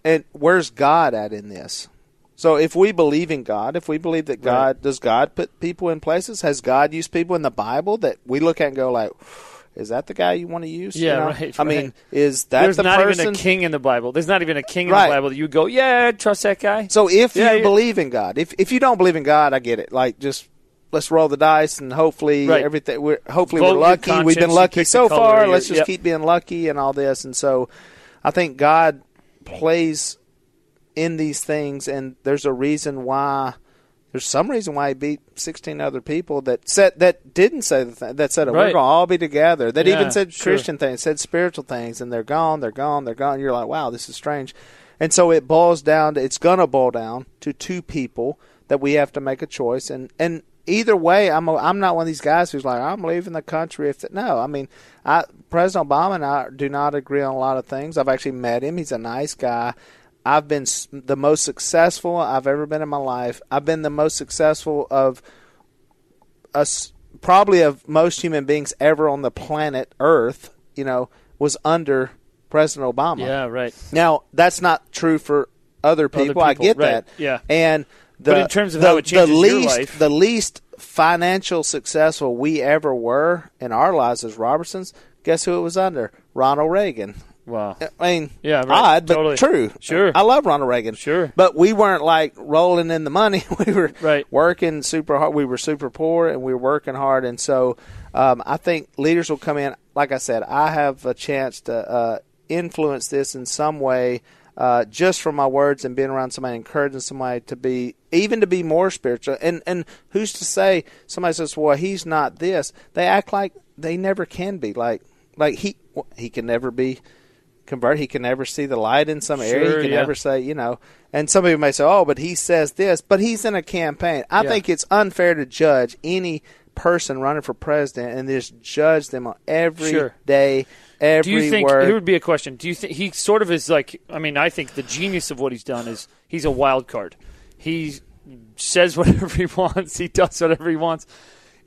and where's God at in this? So if we believe in God, if we believe that God does God put people in places, has God used people in the Bible that we look at and go like, is that the guy you want to use? You Yeah, know? right, I mean, is that the person? There's the not person? even a king in the Bible. There's not even a king in Right. the Bible that you go, yeah, trust that guy. So if Yeah, you believe in God, if if you don't believe in God, I get it. Like just let's roll the dice and hopefully Right. everything. We're, hopefully Vote we're lucky. We've been lucky so far. Let's just yep. keep being lucky and all this. And so I think God plays in these things, and there's a reason why. There's some reason why he beat 16 other people that said that didn't say the thing that said oh, we're going to all be together. That Yeah, even said sure. Christian things, said spiritual things, and they're gone, they're gone, they're gone. You're like, wow, this is strange. And so it boils down to it's to boil down to two people that we have to make a choice. And and either way, I'm a, I'm not one of these guys who's like I'm leaving the country. If no, I mean, I President Obama and I do not agree on a lot of things. I've actually met him. He's a nice guy. I've been the most successful I've ever been in my life. I've been the most successful of us probably of most human beings ever on the planet Earth. You know, was under President Obama. Yeah, right. Now that's not true for other people. I people, get right, that. yeah. And the, But in terms of the, how it changes the your least, life- the least financial successful we ever were in our lives as Robertsons, guess who it was under? Ronald Reagan. Wow. I mean, Yeah, right. odd, but Totally. true. Sure. I love Ronald Reagan. Sure. But we weren't like rolling in the money. We were Right. working super hard. We were super poor and we were working hard. And so um, I think leaders will come in. Like I said, I have a chance to uh, influence this in some way. Uh, just from my words and being around somebody, encouraging somebody to be, even to be more spiritual. And and who's to say somebody says, "Well, he's not this." They act like they never can be. Like like he he can never be convert. He can never see the light in some area. He can yeah. never say, you know. And some people may say, "Oh, but he says this," but he's in a campaign. I Yeah. think it's unfair to judge any person running for president and just judge them on every Sure. day, every Do you think word. here would be a question? Do you think he sort of is like? I mean, I think the genius of what he's done is he's a wild card. He says whatever he wants. He does whatever he wants.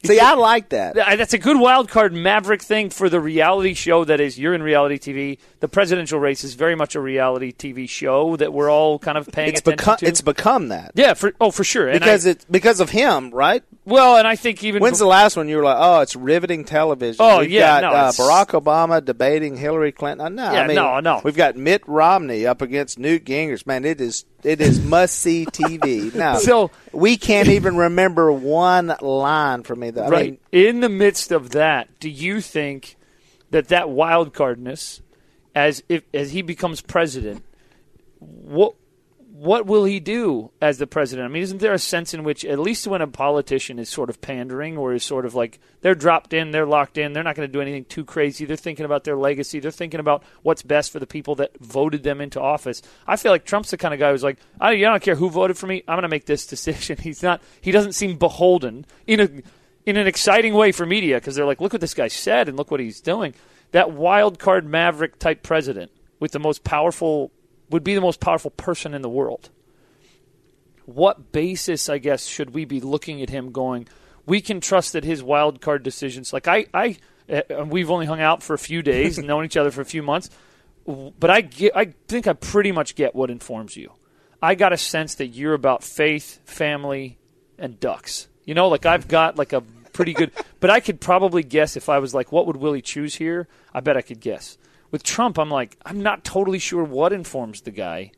See, I like that. That's a good wild card maverick thing for the reality show that is you're in reality TV. The presidential race is very much a reality TV show that we're all kind of paying It's attention become to. it's become that yeah, for oh for sure. And because I, it's because of him, right? Well, and I think even When's the last one you were like, "Oh, it's riveting television"? Oh, we've yeah, got no, uh, Barack Obama debating Hillary Clinton. Uh, No, Yeah, I mean, no, no. We've got Mitt Romney up against Newt Gingrich. Man, it is it is must see TV. No, So- we can't even remember one line from either. I right mean, in the midst of that, do you think that that wild cardness, as if as he becomes president, what what will he do as the president? I mean, isn't there a sense in which, at least when a politician is sort of pandering or is sort of like they're dropped in, they're locked in, they're not going to do anything too crazy. They're thinking about their legacy. They're thinking about what's best for the people that voted them into office. I feel like Trump's the kind of guy who's like, I, I don't care who voted for me. I'm going to make this decision. He's not. He doesn't seem beholden in a in an exciting way for media because they're like, look what this guy said and look what he's doing. That wild card maverick type president with the most powerful would be the most powerful person in the world. What basis, I guess, should we be looking at him going? We can trust that his wild card decisions, like I, I, uh, we've only hung out for a few days and known each other for a few months, but I get, I think I pretty much get what informs you. I got a sense that you're about faith, family, and ducks. You know, like I've got like a pretty good, but I could probably guess if I was like, what would Willie choose here? I bet I could guess. With Trump, I'm like, I'm not totally sure what informs the guy,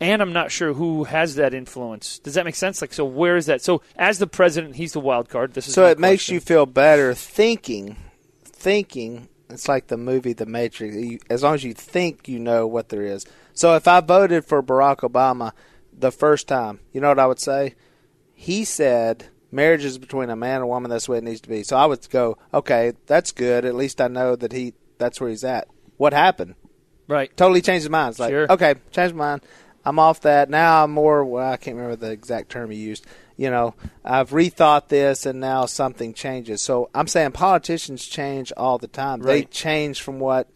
and I'm not sure who has that influence. Does that make sense? Like, so where is that? So as the president, he's the wild card. This is so it makes you feel better thinking, thinking. It's like the movie The Matrix. You, as long as you think you know what there is. So if I voted for Barack Obama the first time, you know what I would say? He said marriage is between a man and a woman. That's the way it needs to be. So I would go, okay, that's good. At least I know that he that's where he's at. What happened? right. Totally changed his mind. It's like, Sure. okay, changed my mind. I'm off that. Now I'm more, well, I can't remember the exact term he used. You know, I've rethought this and now something changes. So I'm saying politicians change all the time. They change from what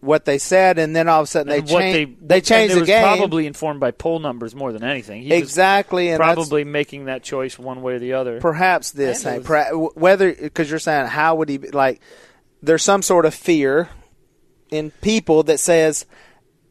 what they said and then all of a sudden they change they they change the was game. Probably informed by poll numbers more than anything. He was exactly and probably making that choice one way or the other. perhaps this And it thing, perha- whether because you're saying how would he be, like? There's some sort of fear in people that says,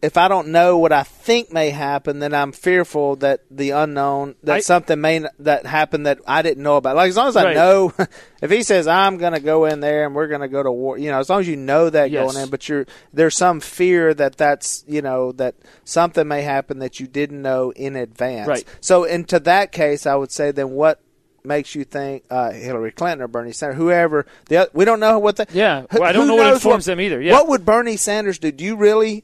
if I don't know what I think may happen, then I'm fearful that the unknown that I- something may that happened that I didn't know about. Like as long as I Right. know, if he says I'm going to go in there and we're going to go to war, you know, as long as you know that Yes. going in, but you're there's some fear that that's you know that something may happen that you didn't know in advance. Right. So into that case, I would say then what makes you think uh, Hillary Clinton or Bernie Sanders, whoever the we don't know what the Yeah. Well, I don't know what informs them either. Yeah. What would Bernie Sanders do? Do you really?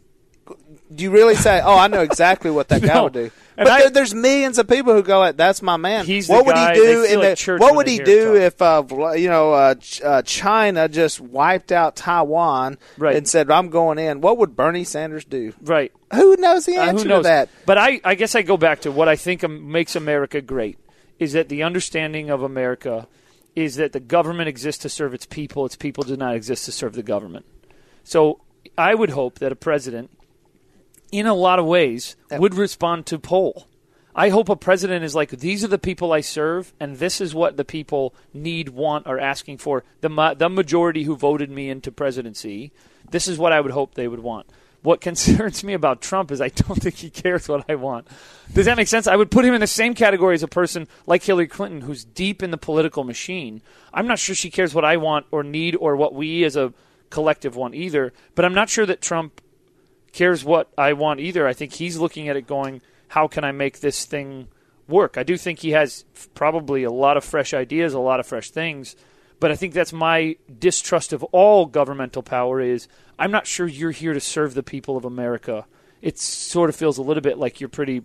Do you really say, "Oh, I know exactly what that guy would do"? And But I- there, there's millions of people who go like, "That's my man." He's the what would guy- he do? In the, church what would he do if uh, you know uh, uh, China just wiped out Taiwan Right. and said, "I'm going in"? What would Bernie Sanders do? right. Who knows the Uh, answer who knows? to that? But I, I guess I go back to what I think makes America great is that the understanding of America is that the government exists to serve its people. Its people do not exist to serve the government. So I would hope that a president, in a lot of ways, would respond to poll. I hope a president is like, these are the people I serve, and this is what the people need, want, are asking for. The ma- the majority who voted me into presidency, this is what I would hope they would want. What concerns me about Trump is I don't think he cares what I want. Does that make sense? I would put him in the same category as a person like Hillary Clinton who's deep in the political machine. I'm not sure she cares what I want or need or what we as a collective want either, but I'm not sure that Trump cares what I want either. I think he's looking at it going, how can I make this thing work? I do think he has probably a lot of fresh ideas, a lot of fresh things, but I think that's my distrust of all governmental power is I'm not sure you're here to serve the people of America. It sort of feels a little bit like you're pretty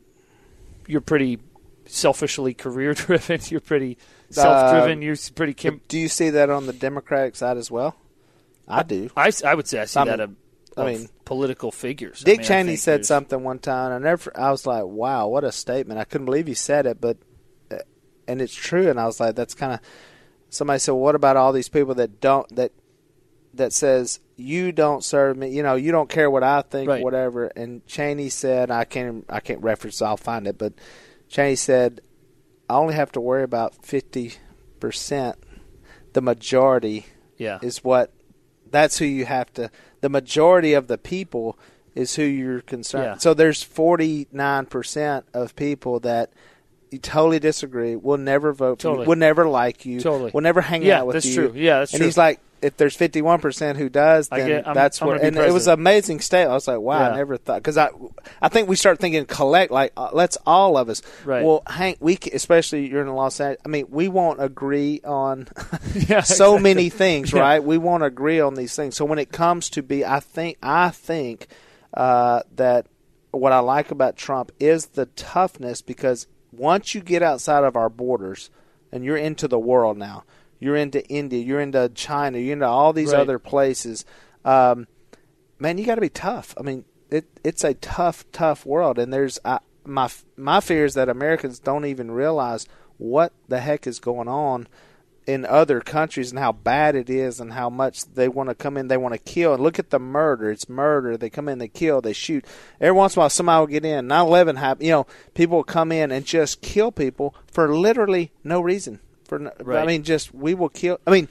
you're pretty selfishly career driven, you're pretty self driven, you're pretty kim- Do you see that on the Democratic side as well? I do. I would say I see I that of, I mean, political figures. I Dick mean, Cheney said there's- something one time. And I never. I was like, "Wow, what a statement!" I couldn't believe he said it, but uh, and it's true. And I was like, "That's kind of." Somebody said, well, "What about all these people that don't that that says you don't serve me? You know, you don't care what I think, Right. whatever." And Cheney said, "I can't. I can't reference. I'll find it." But Cheney said, "I only have to worry about fifty percent. The majority Yeah. is what that's who you have to the majority of the people is who you're concerned Yeah. so there's 49% of people that you totally disagree We'll never vote for Totally. you will never like you Totally. We'll never hang Yeah, out with that's you true. Yeah, that's and true. he's like if there's 51% who does then get- that's where and it was an amazing statement i was like wow Yeah. i never thought because i i think we start thinking collect like uh, let's all of us Right. well hank we especially you're in los angeles i mean we won't agree on yeah, so exactly. many things, Yeah. right? We won't agree on these things. So when it comes to be, I think, I think uh, that what I like about Trump is the toughness because once you get outside of our borders and you're into the world now, you're into India, you're into China, you're into all these Right. other places. Um, man, you got to be tough. I mean, it, it's a tough, tough world, and there's I, my my fear is that Americans don't even realize what the heck is going on in other countries and how bad it is and how much they want to come in, they want to kill. And look at the murder. It's murder. They come in, they kill, they shoot. Every once in a while, somebody will get in. 9 11 happened. You know, people will come in and just kill people for literally no reason. For no, I mean, just we will kill. I mean,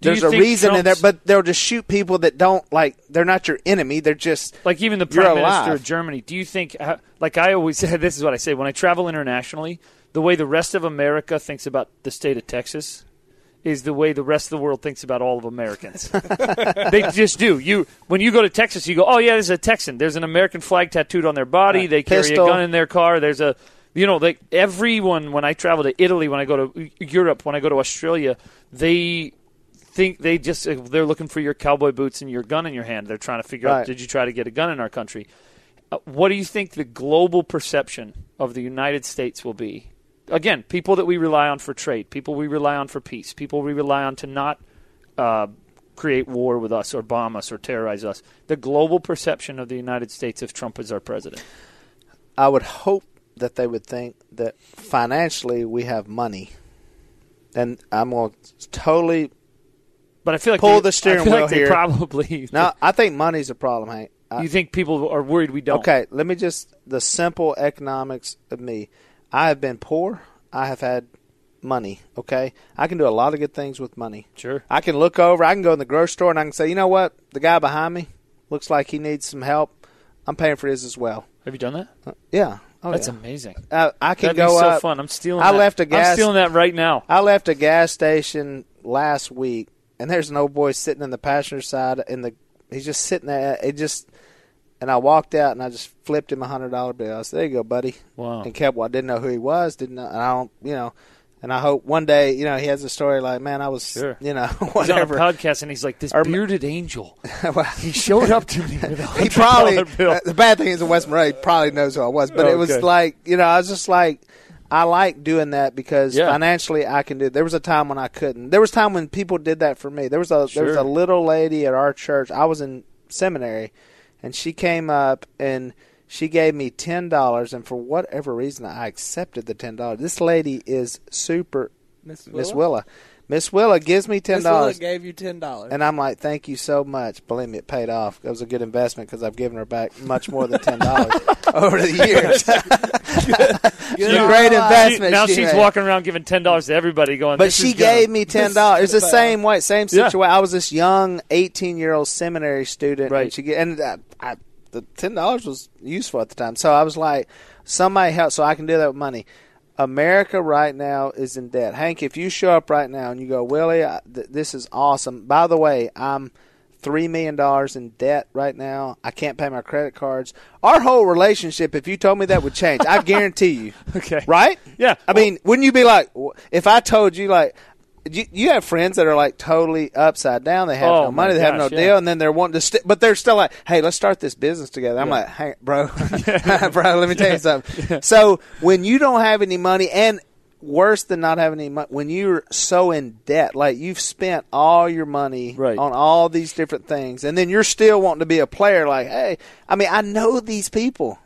Do there's a reason in there, but they'll just shoot people that don't like. They're not your enemy. They're just like even the prime minister alive. of Germany. Do you think, uh, like I always say, this is what I say when I travel internationally, the way the rest of America thinks about the state of Texas is the way the rest of the world thinks about all of Americans. they just do. You when you go to Texas, you go, oh yeah, there's a Texan. There's an American flag tattooed on their body. Right. They carry Pistol. a gun in their car. There's a you know, like everyone when I travel to Italy, when I go to Europe, when I go to Australia, they think they just they're looking for your cowboy boots and your gun in your hand. They're trying to figure Right. out did you try to get a gun in our country? Uh, what do you think the global perception of the United States will be? Again, people that we rely on for trade, people we rely on for peace, people we rely on to not uh, create war with us or bomb us or terrorize us. The global perception of the United States if Trump is our president. I would hope that they would think that financially we have money. And I'm going to totally. But I feel like Pull they- the steering I feel wheel like they here. Probably. No, I think money's a problem, Hank. I- you think people are worried we don't? Okay, let me just the simple economics of me. I have been poor. I have had money. Okay, I can do a lot of good things with money. Sure. I can look over. I can go in the grocery store and I can say, you know what, the guy behind me looks like he needs some help. I'm paying for his as well. Have you done that? Uh, yeah. Oh, That's yeah. amazing. I, I can That'd go be so up. fun. I'm stealing. I that. left a gas- I'm stealing that right now. I left a gas station last week, and there's an old boy sitting in the passenger side. In the he's just sitting there. It just, and I walked out and I just flipped him a hundred dollar bill. I said, "There you go, buddy." Wow. And kept. Well, I didn't know who he was. Didn't know. And I don't. You know. And I hope one day, you know, he has a story like, "Man, I was, Sure. you know, He's on a whatever." podcast and he's like this Or- bearded angel. Well, He showed up to me he probably uh, the bad thing is in West Monroe probably knows who I was, but it was Okay. like you know I was just like I like doing that because Yeah. financially I can do. it. There was a time when I couldn't. There was a time when people did that for me. There was a there was a little lady at our church. I was in seminary, and she came up and she gave me ten dollars, and for whatever reason I accepted the ten dollars. This lady is super. Miss Miss Willa. Miss Willa gives me ten dollars. gave you ten dollars. And I'm like, thank you so much. Believe me, it paid off. It was a good investment because I've given her back much more than ten dollars over the years. Good a great her. investment. now she she's made. walking around giving ten dollars to everybody, going. But "This she is gonna-" gave me ten dollars. It's the same way, same Yeah. situation. I was this young eighteen year old seminary student, Right. And she get and uh, I the ten dollars was useful at the time. So I was like, somebody help, so I can do that with money. America right now is in debt. Hank, if you show up right now and you go, Willie, I, th- this is awesome. By the way, I'm three million dollars in debt right now. I can't pay my credit cards. Our whole relationship, if you told me that would change, I guarantee you. Okay. Right? Yeah. I mean, wouldn't you be like, if I told you like, you, you have friends that are like totally upside down. They have Oh, no money. They have no yeah. deal, and then they're wanting to, st- but they're still like, "Hey, let's start this business together." I'm Yeah. like, "Hey, bro, bro, let me tell you something." So when you don't have any money, and worse than not having any money, when you're so in debt, like you've spent all your money Right. on all these different things, and then you're still wanting to be a player. Like, hey, I mean, I know these people.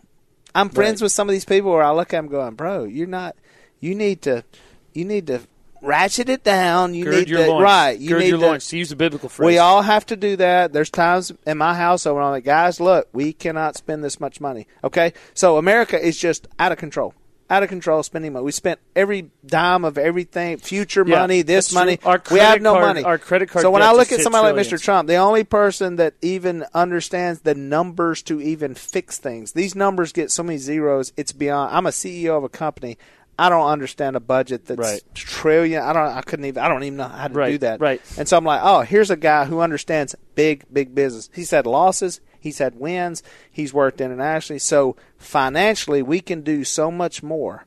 I'm friends Right. with some of these people where I look at them going, bro, you're not. You need to. You need to ratchet it down. You Gird need your to loins. right. You Gird need your to. loins. To use the biblical phrase. We all have to do that. There's times in my house when I'm like, guys, look, we cannot spend this much money. Okay, so America is just out of control. Out of control spending money. We spent every dime of everything, future Yeah, money, this money. Our we have no card- money. our credit card So when I look at somebody like. Mr. Trump, the only person that even understands the numbers to even fix things. These numbers get so many zeros. It's beyond. I'm a CEO of a company. I don't understand a budget that's Right. trillion. I don't. I couldn't even. I don't even know how to Right, do that. right. And so I'm like, oh, here's a guy who understands big, big business. He's had losses. He's had wins. He's worked internationally. So financially, we can do so much more.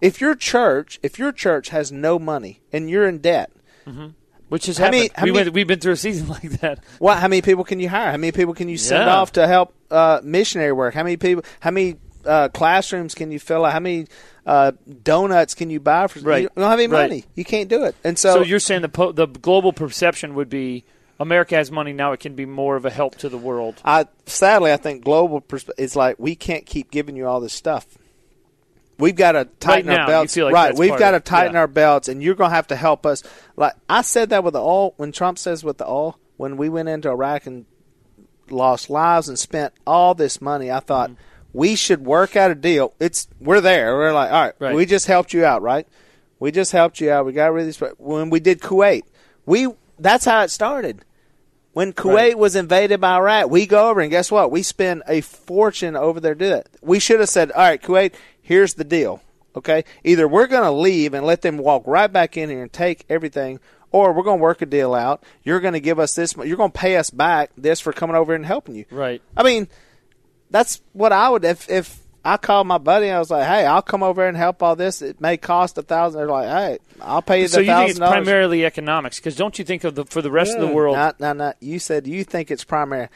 If your church, if your church has no money and you're in debt, which has How happened. many- how we many- went, we've been through a season like that. what? How many people can you hire? How many people can you send Yeah. off to help uh, missionary work? How many people? How many uh, classrooms can you fill out? How many uh, donuts can you buy for? Right. You don't have any Right. money. You can't do it. And so, So, you're saying the po- the global perception would be America has money now; it can be more of a help to the world. I sadly I think global persp- is like we can't keep giving you all this stuff. We've got to tighten now, our belts. like right, we've got to tighten Yeah. our belts, and you're going to have to help us. Like I said that with the oil when Trump says with the oil when we went into Iraq and lost lives and spent all this money. I thought Mm-hmm. We should work out a deal. It's we're there. We're like, all right, Right. we just helped you out, right? We just helped you out. We got rid of these. When we did Kuwait, we that's how it started. When Kuwait Right. was invaded by Iraq, we go over and guess what? We spend a fortune over there to do that. We should have said, all right, Kuwait, here's the deal. Okay, either we're going to leave and let them walk right back in here and take everything, or we're going to work a deal out. You're going to give us this. You're going to pay us back this for coming over and helping you. Right. I mean, that's what I would if if I called my buddy and I was like, "Hey, I'll come over and help all this. It may cost a thousand. They're like, "Hey, I'll pay you the So you think thousand it's dollars." primarily economics? Because don't you think of the for the rest of the mm, world? No, no, no. You said you think it's primary.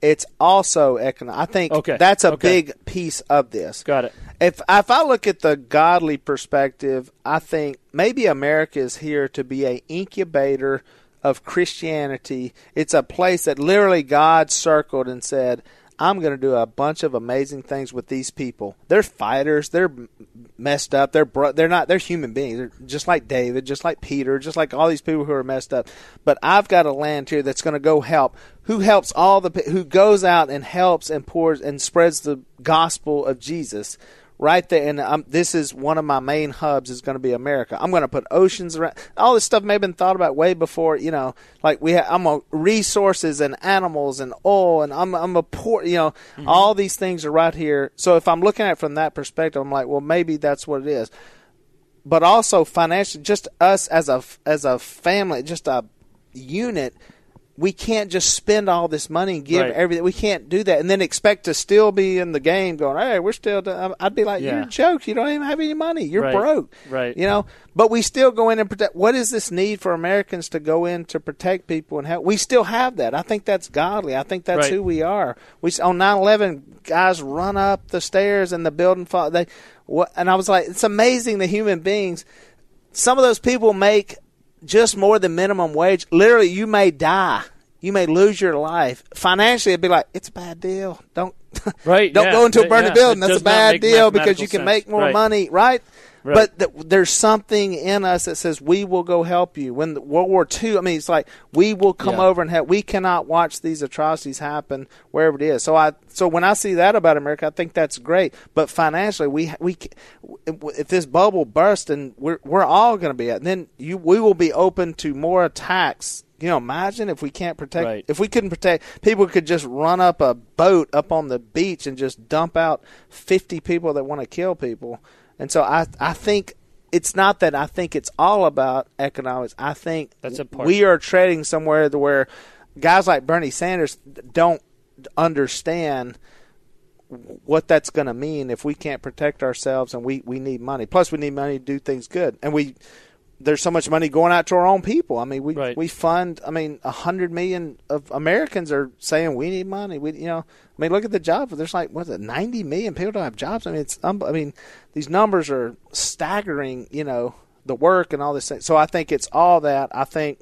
It's also economic. I think Okay, that's a okay. big piece of this. Got it. If if I look at the godly perspective, I think maybe America is here to be a incubator of Christianity. It's a place that literally God circled and said, "I'm going to do a bunch of amazing things with these people. They're fighters. They're messed up. They're bro- they're not. They're human beings. They're just like David, just like Peter, just like all these people who are messed up. But I've got a land here that's going to go help. Who helps all the who goes out and helps and pours and spreads the gospel of Jesus." Right there. And um, this is one of my main hubs is going to be America. I'm going to put oceans around. All this stuff may have been thought about way before. You know, like we have, I'm a resources and animals and oil and I'm I'm a port. You know, all these things are right here. So if I'm looking at it from that perspective, I'm like, well, maybe that's what it is. But also financially, just us as a as a family, just a unit. We can't just spend all this money and give Right. everything. We can't do that and then expect to still be in the game. Going, hey, we're still. do-" I'd be like, Yeah. you're a joke. You don't even have any money. You're Right. broke. Right. You know. But we still go in and protect. What is this need for Americans to go in to protect people and help? We still have that. I think that's godly. I think that's Right. who we are. We on 9/11, guys run up the stairs and the building fall. They what? And I was like, it's amazing the human beings. Some of those people make just more than minimum wage. Literally, you may die. You may lose your life. Financially, it'd be like it's a bad deal. Don't Right, don't yeah. go into a burning yeah. building. That's a bad deal because you can sense. make more Right. money, right? Right. But th- there's something in us that says we will go help you. When the World War II, I mean, it's like we will come Yeah. over and help. We cannot watch these atrocities happen wherever it is. So I, so when I see that about America, I think that's great. But financially, we we if this bubble bursts, and we're we're all going to be at, then you we will be open to more attacks. You know, imagine if we can't protect, Right. if we couldn't protect, people could just run up a boat up on the beach and just dump out 50 people that want to kill people. And so I, I think it's not that I think it's all about economics. I think That's a part. we are treading somewhere to where guys like Bernie Sanders don't understand what that's going to mean if we can't protect ourselves and we, we need money. Plus, we need money to do things good. And we there's so much money going out to our own people. I mean, we Right. we fund. I mean, a hundred million of Americans are saying we need money. We you know, I mean, look at the jobs. There's like what's it, ninety million people don't have jobs. I mean, it's um, I mean, these numbers are staggering. You know, the work and all this. Thing. So I think it's all that. I think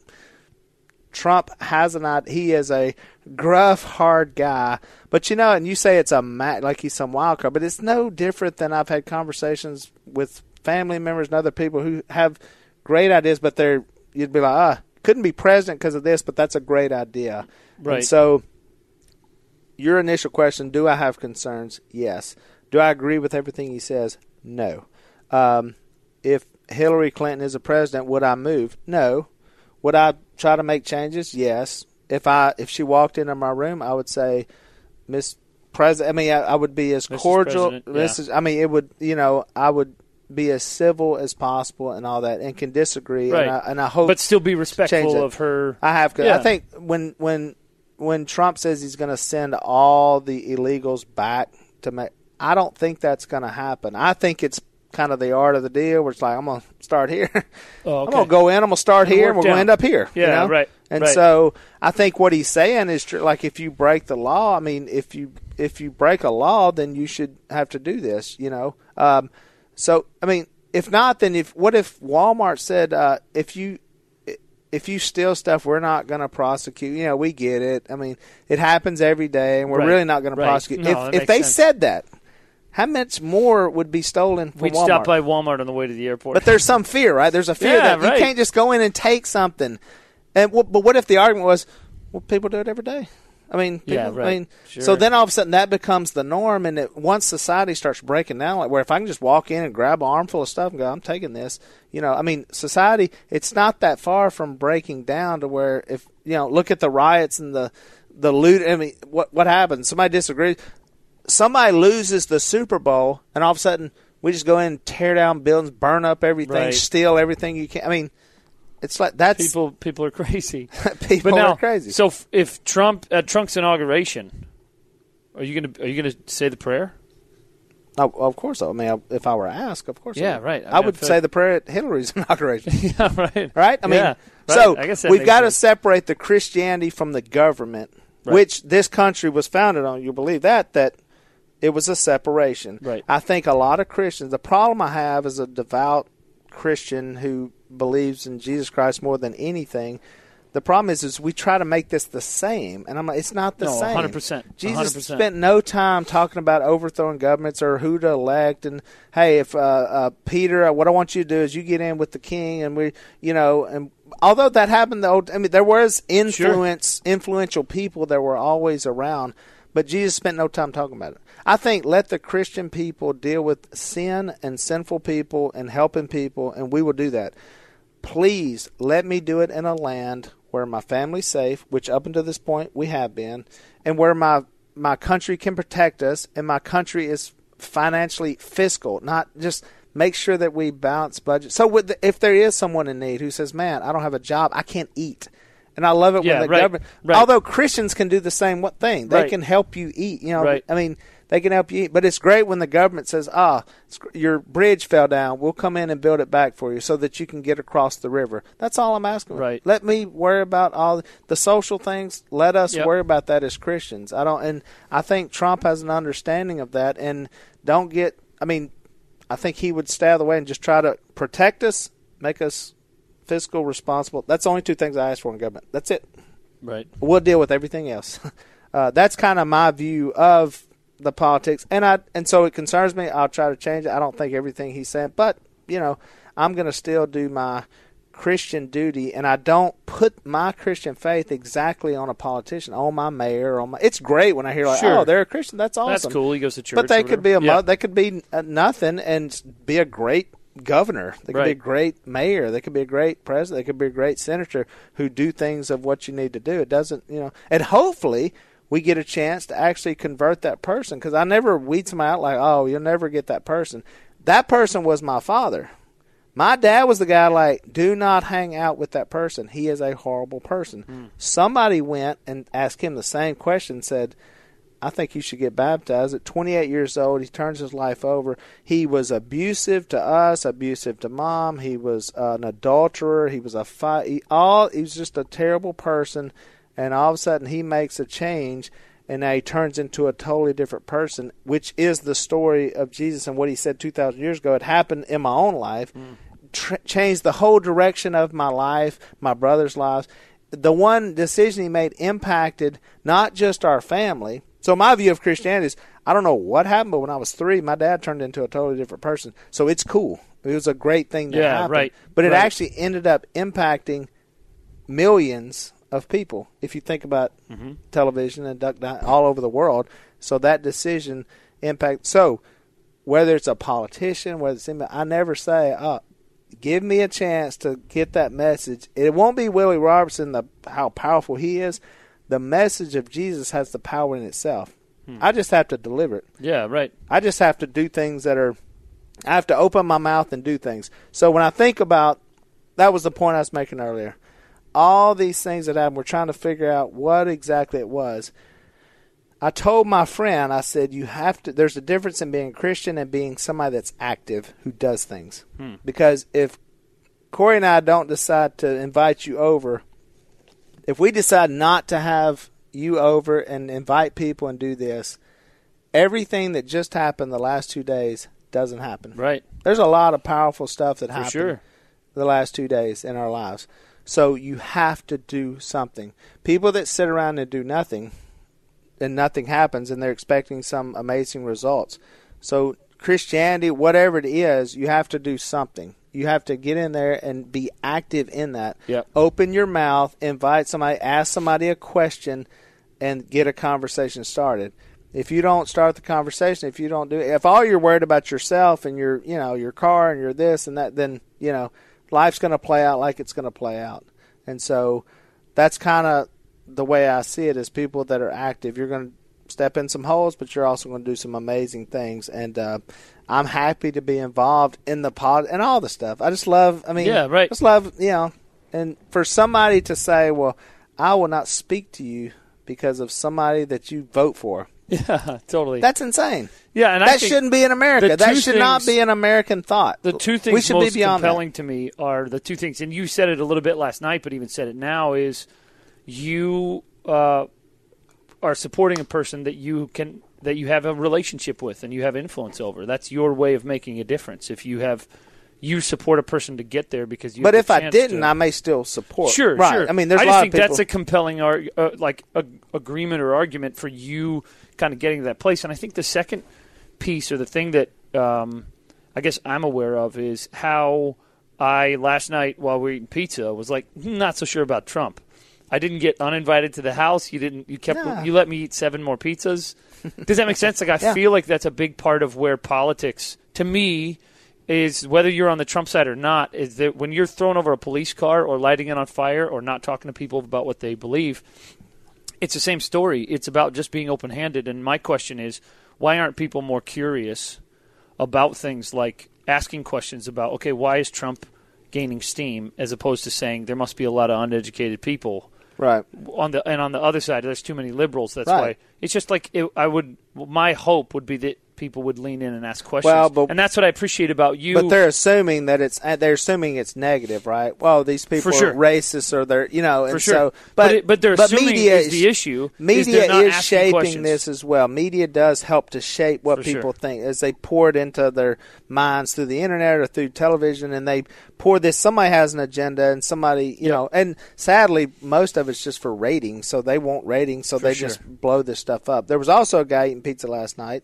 Trump has an idea. He is a gruff, hard guy. But you know, and you say it's a like he's some wild card, but it's no different than I've had conversations with family members and other people who have great ideas, but they're you'd be like, ah, couldn't be president because of this, but that's a great idea. Right. And so, your initial question: Do I have concerns? Yes. Do I agree with everything he says? No. Um, if Hillary Clinton is a president, would I move? No. Would I try to make changes? Yes. If I if she walked into my room, I would say, Miss President. I mean, I, I would be as Mrs. cordial. Yeah. Mrs. I mean, it would. You know, I would be as civil as possible and all that, and can disagree. Right. And, I, and I hope but still be respectful of her. I have. Yeah. I think when when when Trump says he's going to send all the illegals back to make, I don't think that's going to happen. I think it's kind of the art of the deal, where it's like I'm going to start here. Oh, I'm going to go in. I'm going to start here, and we're going to end up here. you Yeah, know? right, And right. so I think what he's saying is true. Like if you break the law, I mean, if you if you break a law, then you should have to do this. You know. Um, so I mean, if not, then if what if Walmart said uh, if you if you steal stuff, we're not going to prosecute. You know, we get it. I mean, it happens every day, and we're Right. really not going Right. to prosecute. No, if if they sense. said that, how much more would be stolen from We'd Walmart? stop by Walmart on the way to the airport. But there's some fear, right? There's a fear Yeah, that right. you can't just go in and take something. And but what if the argument was, well, people do it every day. I mean, people, Yeah, right. I mean, Sure. so then all of a sudden that becomes the norm, and it, once society starts breaking down, like where if I can just walk in and grab an armful of stuff and go, I'm taking this, you know, I mean, society, it's not that far from breaking down to where if you know, look at the riots and the the loot. I mean, what what happens? Somebody disagrees. Somebody loses the Super Bowl, and all of a sudden we just go in, and tear down buildings, burn up everything, Right. steal everything you can. I mean, it's like that's people people are crazy. people but now, are crazy. So f- if Trump at Trump's inauguration, are you gonna are you gonna say the prayer? Oh, of course. I mean, if I were asked, of course. I Yeah, would. right. I I, mean, would I feel say like- the prayer at Hillary's inauguration. yeah, right. right? I mean, Yeah, right. so I we've got to separate the Christianity from the government, Right. which this country was founded on. You believe that that it was a separation. Right. I think a lot of Christians. The problem I have is a devout Christian who believes in Jesus Christ more than anything. The problem is, is we try to make this the same, and I'm like, it's not the No, same. 100%, Jesus 100%. spent no time talking about overthrowing governments or who to elect. And hey, if uh, uh, Peter, uh, what I want you to do is you get in with the king, and we, you know, and although that happened, the old, I mean, there was influence, influential people that were always around, but Jesus spent no time talking about it. I think let the Christian people deal with sin and sinful people and helping people, and we will do that. Please let me do it in a land where my family's safe, which up until this point we have been, and where my my country can protect us, and my country is financially fiscal, not just make sure that we balance budget. So with the, if there is someone in need who says, "Man, I don't have a job, I can't eat," and I love it Yeah, when the right, government, right. although Christians can do the same what thing, they Right. can help you eat. You know, Right. I mean, they can help you but it's great when the government says, "Ah, it's- your bridge fell down. We'll come in and build it back for you so that you can get across the river." That's all I'm asking. Right. Let me worry about all the social things. Let us Yep. worry about that as Christians. I don't, and I think Trump has an understanding of that, and don't get. I mean, I think he would stay out of the way and just try to protect us, make us fiscal responsible. That's the only two things I ask for in government. That's it. Right. We'll deal with everything else. Uh, that's kind of my view of the politics, and I and so it concerns me. I'll try to change it. I don't think everything he's saying, but you know, I'm going to still do my Christian duty, and I don't put my Christian faith exactly on a politician, on my mayor, on my. It's great when I hear like, Sure. oh, they're a Christian. That's awesome. That's cool. He goes to church. But they could be a mo- Yeah. they could be uh, nothing and be a great governor. They could be a great mayor. They could be a great president. They could be a great senator who do things of what you need to do. It doesn't, you know, and hopefully we get a chance to actually convert that person because I never weed somebody out like, oh, you'll never get that person. That person was my father. My dad was the guy like, do not hang out with that person. He is a horrible person. Hmm. Somebody went and asked him the same question, said, I think you should get baptized. At 28 years old, he turns his life over. He was abusive to us, abusive to mom. He was an adulterer. He was a fight. He, all he was just a terrible person. And all of a sudden, he makes a change, and now he turns into a totally different person, which is the story of Jesus and what he said 2,000 years ago. It happened in my own life, mm. tr- changed the whole direction of my life, my brother's lives. The one decision he made impacted not just our family. So my view of Christianity is I don't know what happened, but when I was three, my dad turned into a totally different person. So it's cool. It was a great thing to Yeah, happen. right, But it right. actually ended up impacting millions of people. If you think about Mm-hmm. television and duck all over the world, so that decision impact. So whether it's a politician, whether it's anybody, I never say, "Oh, give me a chance to get that message." It won't be Willie Robertson, the how powerful he is. The message of Jesus has the power in itself. Hmm. I just have to deliver it. Yeah, right. I just have to do things that are. I have to open my mouth and do things. So when I think about, that was the point I was making earlier. All these things that happened, we're trying to figure out what exactly it was. I told my friend, I said, you have to. There's a difference in being a Christian and being somebody that's active who does things. Hmm. Because if Korie and I don't decide to invite you over, if we decide not to have you over and invite people and do this, everything that just happened the last two days doesn't happen. Right. There's a lot of powerful stuff that For happened sure. the last two days in our lives. So you have to do something. People that sit around and do nothing and nothing happens and they're expecting some amazing results. So Christianity, whatever it is, you have to do something. You have to get in there and be active in that. Yep. Open your mouth, invite somebody, ask somebody a question, and get a conversation started. If you don't start the conversation, if you don't do it, if all you're worried about yourself and your, you know, your car and your this and that, then you know, life's going to play out like it's going to play out. And so, that's kind of the way I see it. Is people that are active, you're going to step in some holes, but you're also going to do some amazing things. And uh, I'm happy to be involved in the pod and all the stuff. I just love. I mean, Yeah, right. Just love, you know. And for somebody to say, "Well, I will not speak to you because of somebody that you vote for," Yeah, totally. that's insane. yeah, and that shouldn't be in America. That should not be an American thought. the two things we should most be beyond that. compelling to me are the two things, and you said it a little bit last night, but even said it now is you uh, are supporting a person that you can that you have a relationship with and you have influence over. That's your way of making a difference. If you have you support a person to get there because you. But if I didn't, to. I may still support. Sure, right. sure. I mean, there's I a just lot think people. that's a compelling uh, like a, agreement or argument for you kind of getting to that place. And I think the second piece or the thing that um, I guess I'm aware of is how I last night while we were eating pizza was like "Hmm, not so sure about Trump. I didn't get uninvited to the house. You didn't. You kept. Yeah. You let me eat seven more pizzas. Does that make sense? Like I Yeah. feel like that's a big part of where politics, to me, is whether you're on the Trump side or not, is that when you're throwing over a police car or lighting it on fire or not talking to people about what they believe, it's the same story. It's about just being open handed. And my question is, why aren't people more curious about things like asking questions about, okay, why is Trump gaining steam, as opposed to saying there must be a lot of uneducated people right. on the and on the other side there's too many liberals that's Right. why it's just like it, i would my hope would be that people would lean in and ask questions Well, but- and that's what i appreciate about you But they're assuming that it's uh, they're assuming it's negative, right? Well, these people For are racist or they're you know, and for sure so but but it, but they're but assuming media is the issue is Media they're is shaping questions. this as well. Media does help to shape what For people sure. think as they pour it into their minds through the internet or through television, and they pour this. Somebody has an agenda, and somebody, you know, and sadly, most of it's just for ratings. So they want ratings, so For they sure. just blow this stuff up. There was also a guy eating pizza last night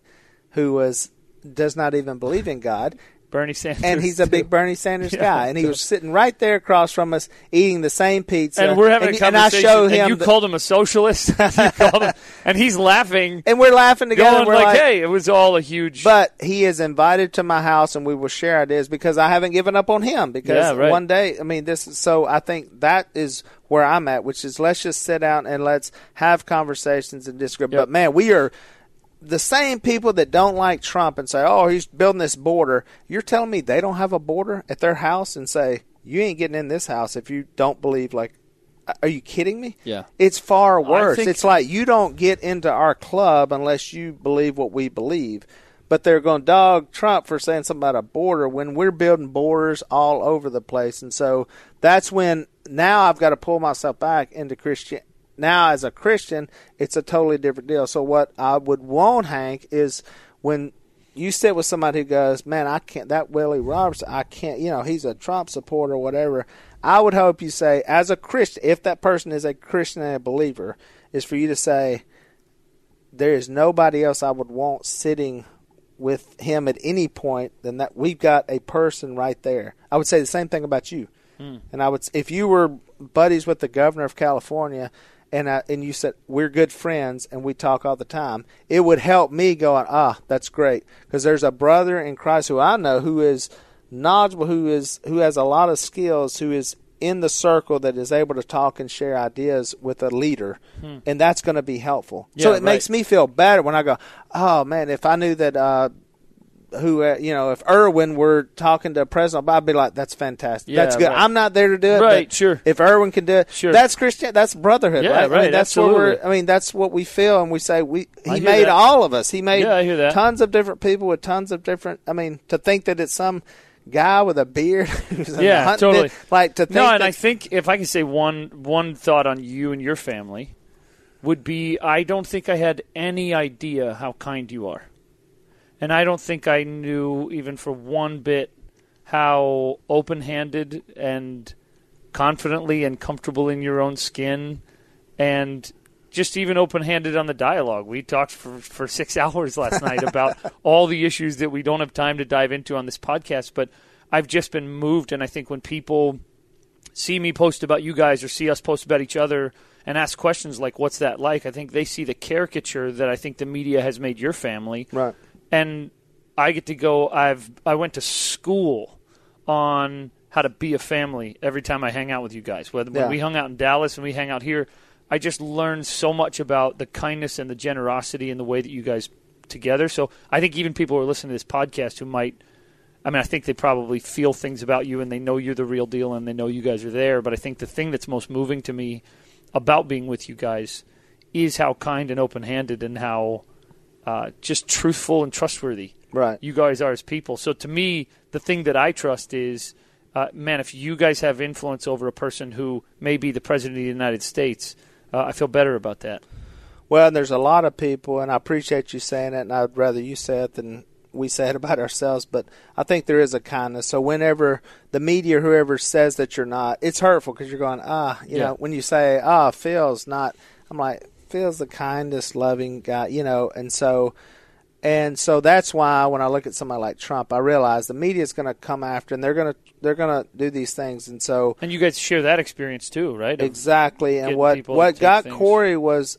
who was does not even believe in God, Bernie Sanders, and he's a too. big Bernie Sanders Yeah. guy, and he was sitting right there across from us eating the same pizza. And we're having and, a and I conversation. show him, you the- called him a socialist. him, and he's laughing, and we're laughing together. we're like, like, "Hey, it was all a huge." But he is invited to my house, and we will share ideas because I haven't given up on him. Because Yeah, right. one day, I mean, this. is So I think that is where I'm at, which is let's just sit down and let's have conversations and disagree. Yep. But man, we are the same people that don't like Trump and say, "Oh, he's building this border." You're telling me they don't have a border at their house and say, "You ain't getting in this house if you don't believe." Like, are you kidding me? Yeah. It's far worse. think- it's like you don't get into our club unless you believe what we believe. But they're going to dog Trump for saying something about a border when we're building borders all over the place. And so that's when now I've got to pull myself back into Christian. Now, as a Christian, it's a totally different deal. So, what I would want, Hank, is when you sit with somebody who goes, "Man, I can't." That Willie Robertson, I can't. You know, he's a Trump supporter, or whatever. I would hope you say, as a Christian, if that person is a Christian and a believer, is for you to say, there is nobody else I would want sitting with him at any point than that. We've got a person right there. I would say the same thing about you. Hmm. And I would, if you were buddies with the governor of California, and I, and you said we're good friends and we talk all the time, it would help me going. Ah, that's great because there's a brother in Christ who I know who is knowledgeable, who is who has a lot of skills, who is in the circle that is able to talk and share ideas with a leader, and that's going to be helpful. so Hmm. Yeah, it makes me feel better when I go, oh man, if I knew that. Uh, who uh, you know if Irwin were talking to a President Obama, I'd be like, "That's fantastic. Yeah, that's good." right. I'm not there to do it, Right, but sure. If Irwin can do it, Sure. that's Christian. That's brotherhood, Yeah, right? I mean, that's what we're. I mean, that's what we feel, and we say we. He made that. all of us. He made Yeah, I hear that. tons of different people with tons of different. I mean, to think that it's some guy with a beard, who's Yeah, hunt totally. like to think. no, and I think if I can say one one thought on you and your family would be I don't think I had any idea how kind you are. And I don't think I knew even for one bit how open-handed and confidently and comfortable in your own skin and just even open-handed on the dialogue. We talked for, for six hours last night about all the issues that we don't have time to dive into on this podcast, but I've just been moved, and I think when people see me post about you guys or see us post about each other and ask questions like, "What's that like?" I think they see the caricature that I think the media has made your family, right. And I get to go. I've I went to school on how to be a family every time I hang out with you guys. Whether when Yeah. we hung out in Dallas and we hang out here, I just learned so much about the kindness and the generosity and the way that you guys together. So I think even people who are listening to this podcast who might I mean, I think they probably feel things about you and they know you're the real deal and they know you guys are there. But I think the thing that's most moving to me about being with you guys is how kind and open handed and how uh, just truthful and trustworthy Right. you guys are as people. So to me, the thing that I trust is, uh, man, if you guys have influence over a person who may be the president of the United States, uh, I feel better about that. Well, and there's a lot of people, and I appreciate you saying it, and I'd rather you say it than we say it about ourselves. But I think there is a kindness. So whenever the media or whoever says that you're not, it's hurtful because you're going, ah, you Yeah. know, when you say, ah, Phil's not, I'm like, Phil's the kindest, loving guy, you know, and so. And so that's why when I look at somebody like Trump, I realize the media is going to come after, and they're going to they're going to do these things. And so And you guys share that experience too, right? Of- Exactly, and what what got things- Korie was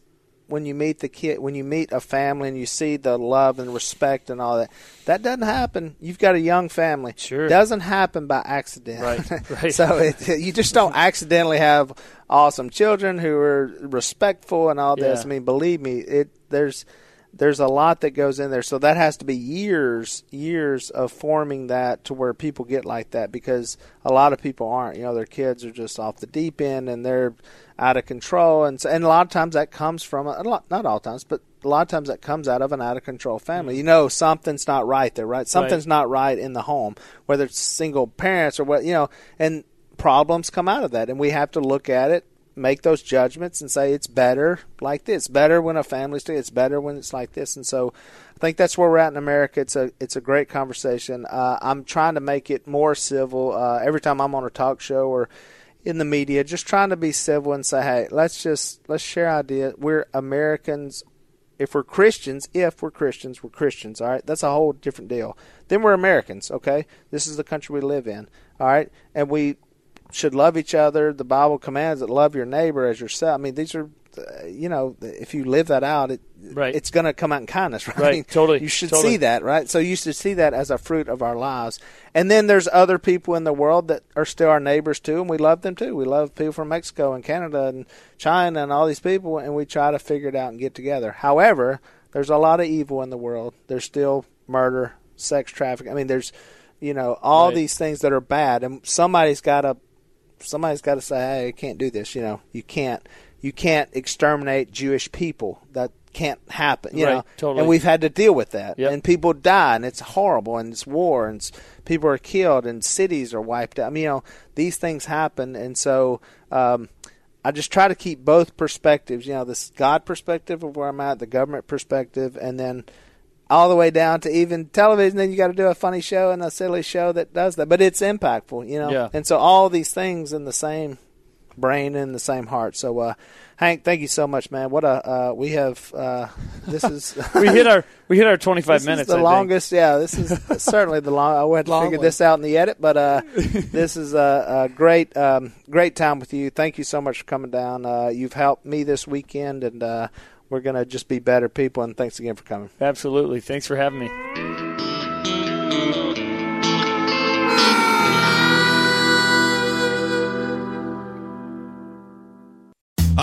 when you meet the kid, when you meet a family, and you see the love and respect and all that. That doesn't happen. You've got a young family. Sure. doesn't happen by accident. Right, right. so it, you just don't accidentally have awesome children who are respectful and all this. Yeah. I mean, believe me, it there's there's a lot that goes in there. So that has to be years, years of forming that to where people get like that because a lot of people aren't. You know, their kids are just off the deep end and they're out of control, and so, and a lot of times that comes from a lot, not all times, but a lot of times that comes out of an out of control family. You know, something's not right there, right? Something's not right in the home, whether it's single parents or what you know, and problems come out of that, and we have to look at it make those judgments and say it's better like this. Better when a family's together. It's better when it's like this. And so, I think that's where we're at in America. It's a it's a great conversation. Uh, I'm trying to make it more civil. Uh, every time I'm on a talk show or in the media, just trying to be civil and say, hey, let's just let's share ideas. We're Americans if we're Christians, if we're Christians, we're Christians. All right, that's a whole different deal. Then we're Americans. Okay, this is the country we live in. All right, and we should love each other. The Bible commands that love your neighbor as yourself. I mean, these are, you know, if you live that out, it, Right. it's going to come out in kindness, right? Right, totally, You should totally. see that, right? So you should see that as a fruit of our lives. And then there's other people in the world that are still our neighbors too, and we love them too. We love people from Mexico and Canada and China and all these people, and we try to figure it out and get together. However, there's a lot of evil in the world. There's still murder, sex trafficking. I mean, there's, you know, all Right. these things that are bad, and somebody's got to somebody's got to say, "Hey, I can't do this." You know, you can't you can't exterminate Jewish people. That can't happen. You Right, know, totally. and we've had to deal with that. Yep. And people die, and it's horrible, and it's war, and it's, people are killed, and cities are wiped out. I mean, you know, these things happen, and so. Um, I just try to keep both perspectives, you know, this God perspective of where I'm at, the government perspective, and then all the way down to even television. Then you got to do a funny show and a silly show that does that, but it's impactful, you know. Yeah. And so all these things in the same brain and the same heart. So, uh, Hank, thank you so much, man. What a uh, we have. Uh, this is we hit our we hit our 25 minutes. The I think. longest, yeah. This is certainly the long. I had to Long figure one. this out in the edit, but uh, this is a, a great, um, great time with you. Thank you so much for coming down. Uh, you've helped me this weekend, and we're gonna just be better people. And thanks again for coming. Absolutely. Thanks for having me.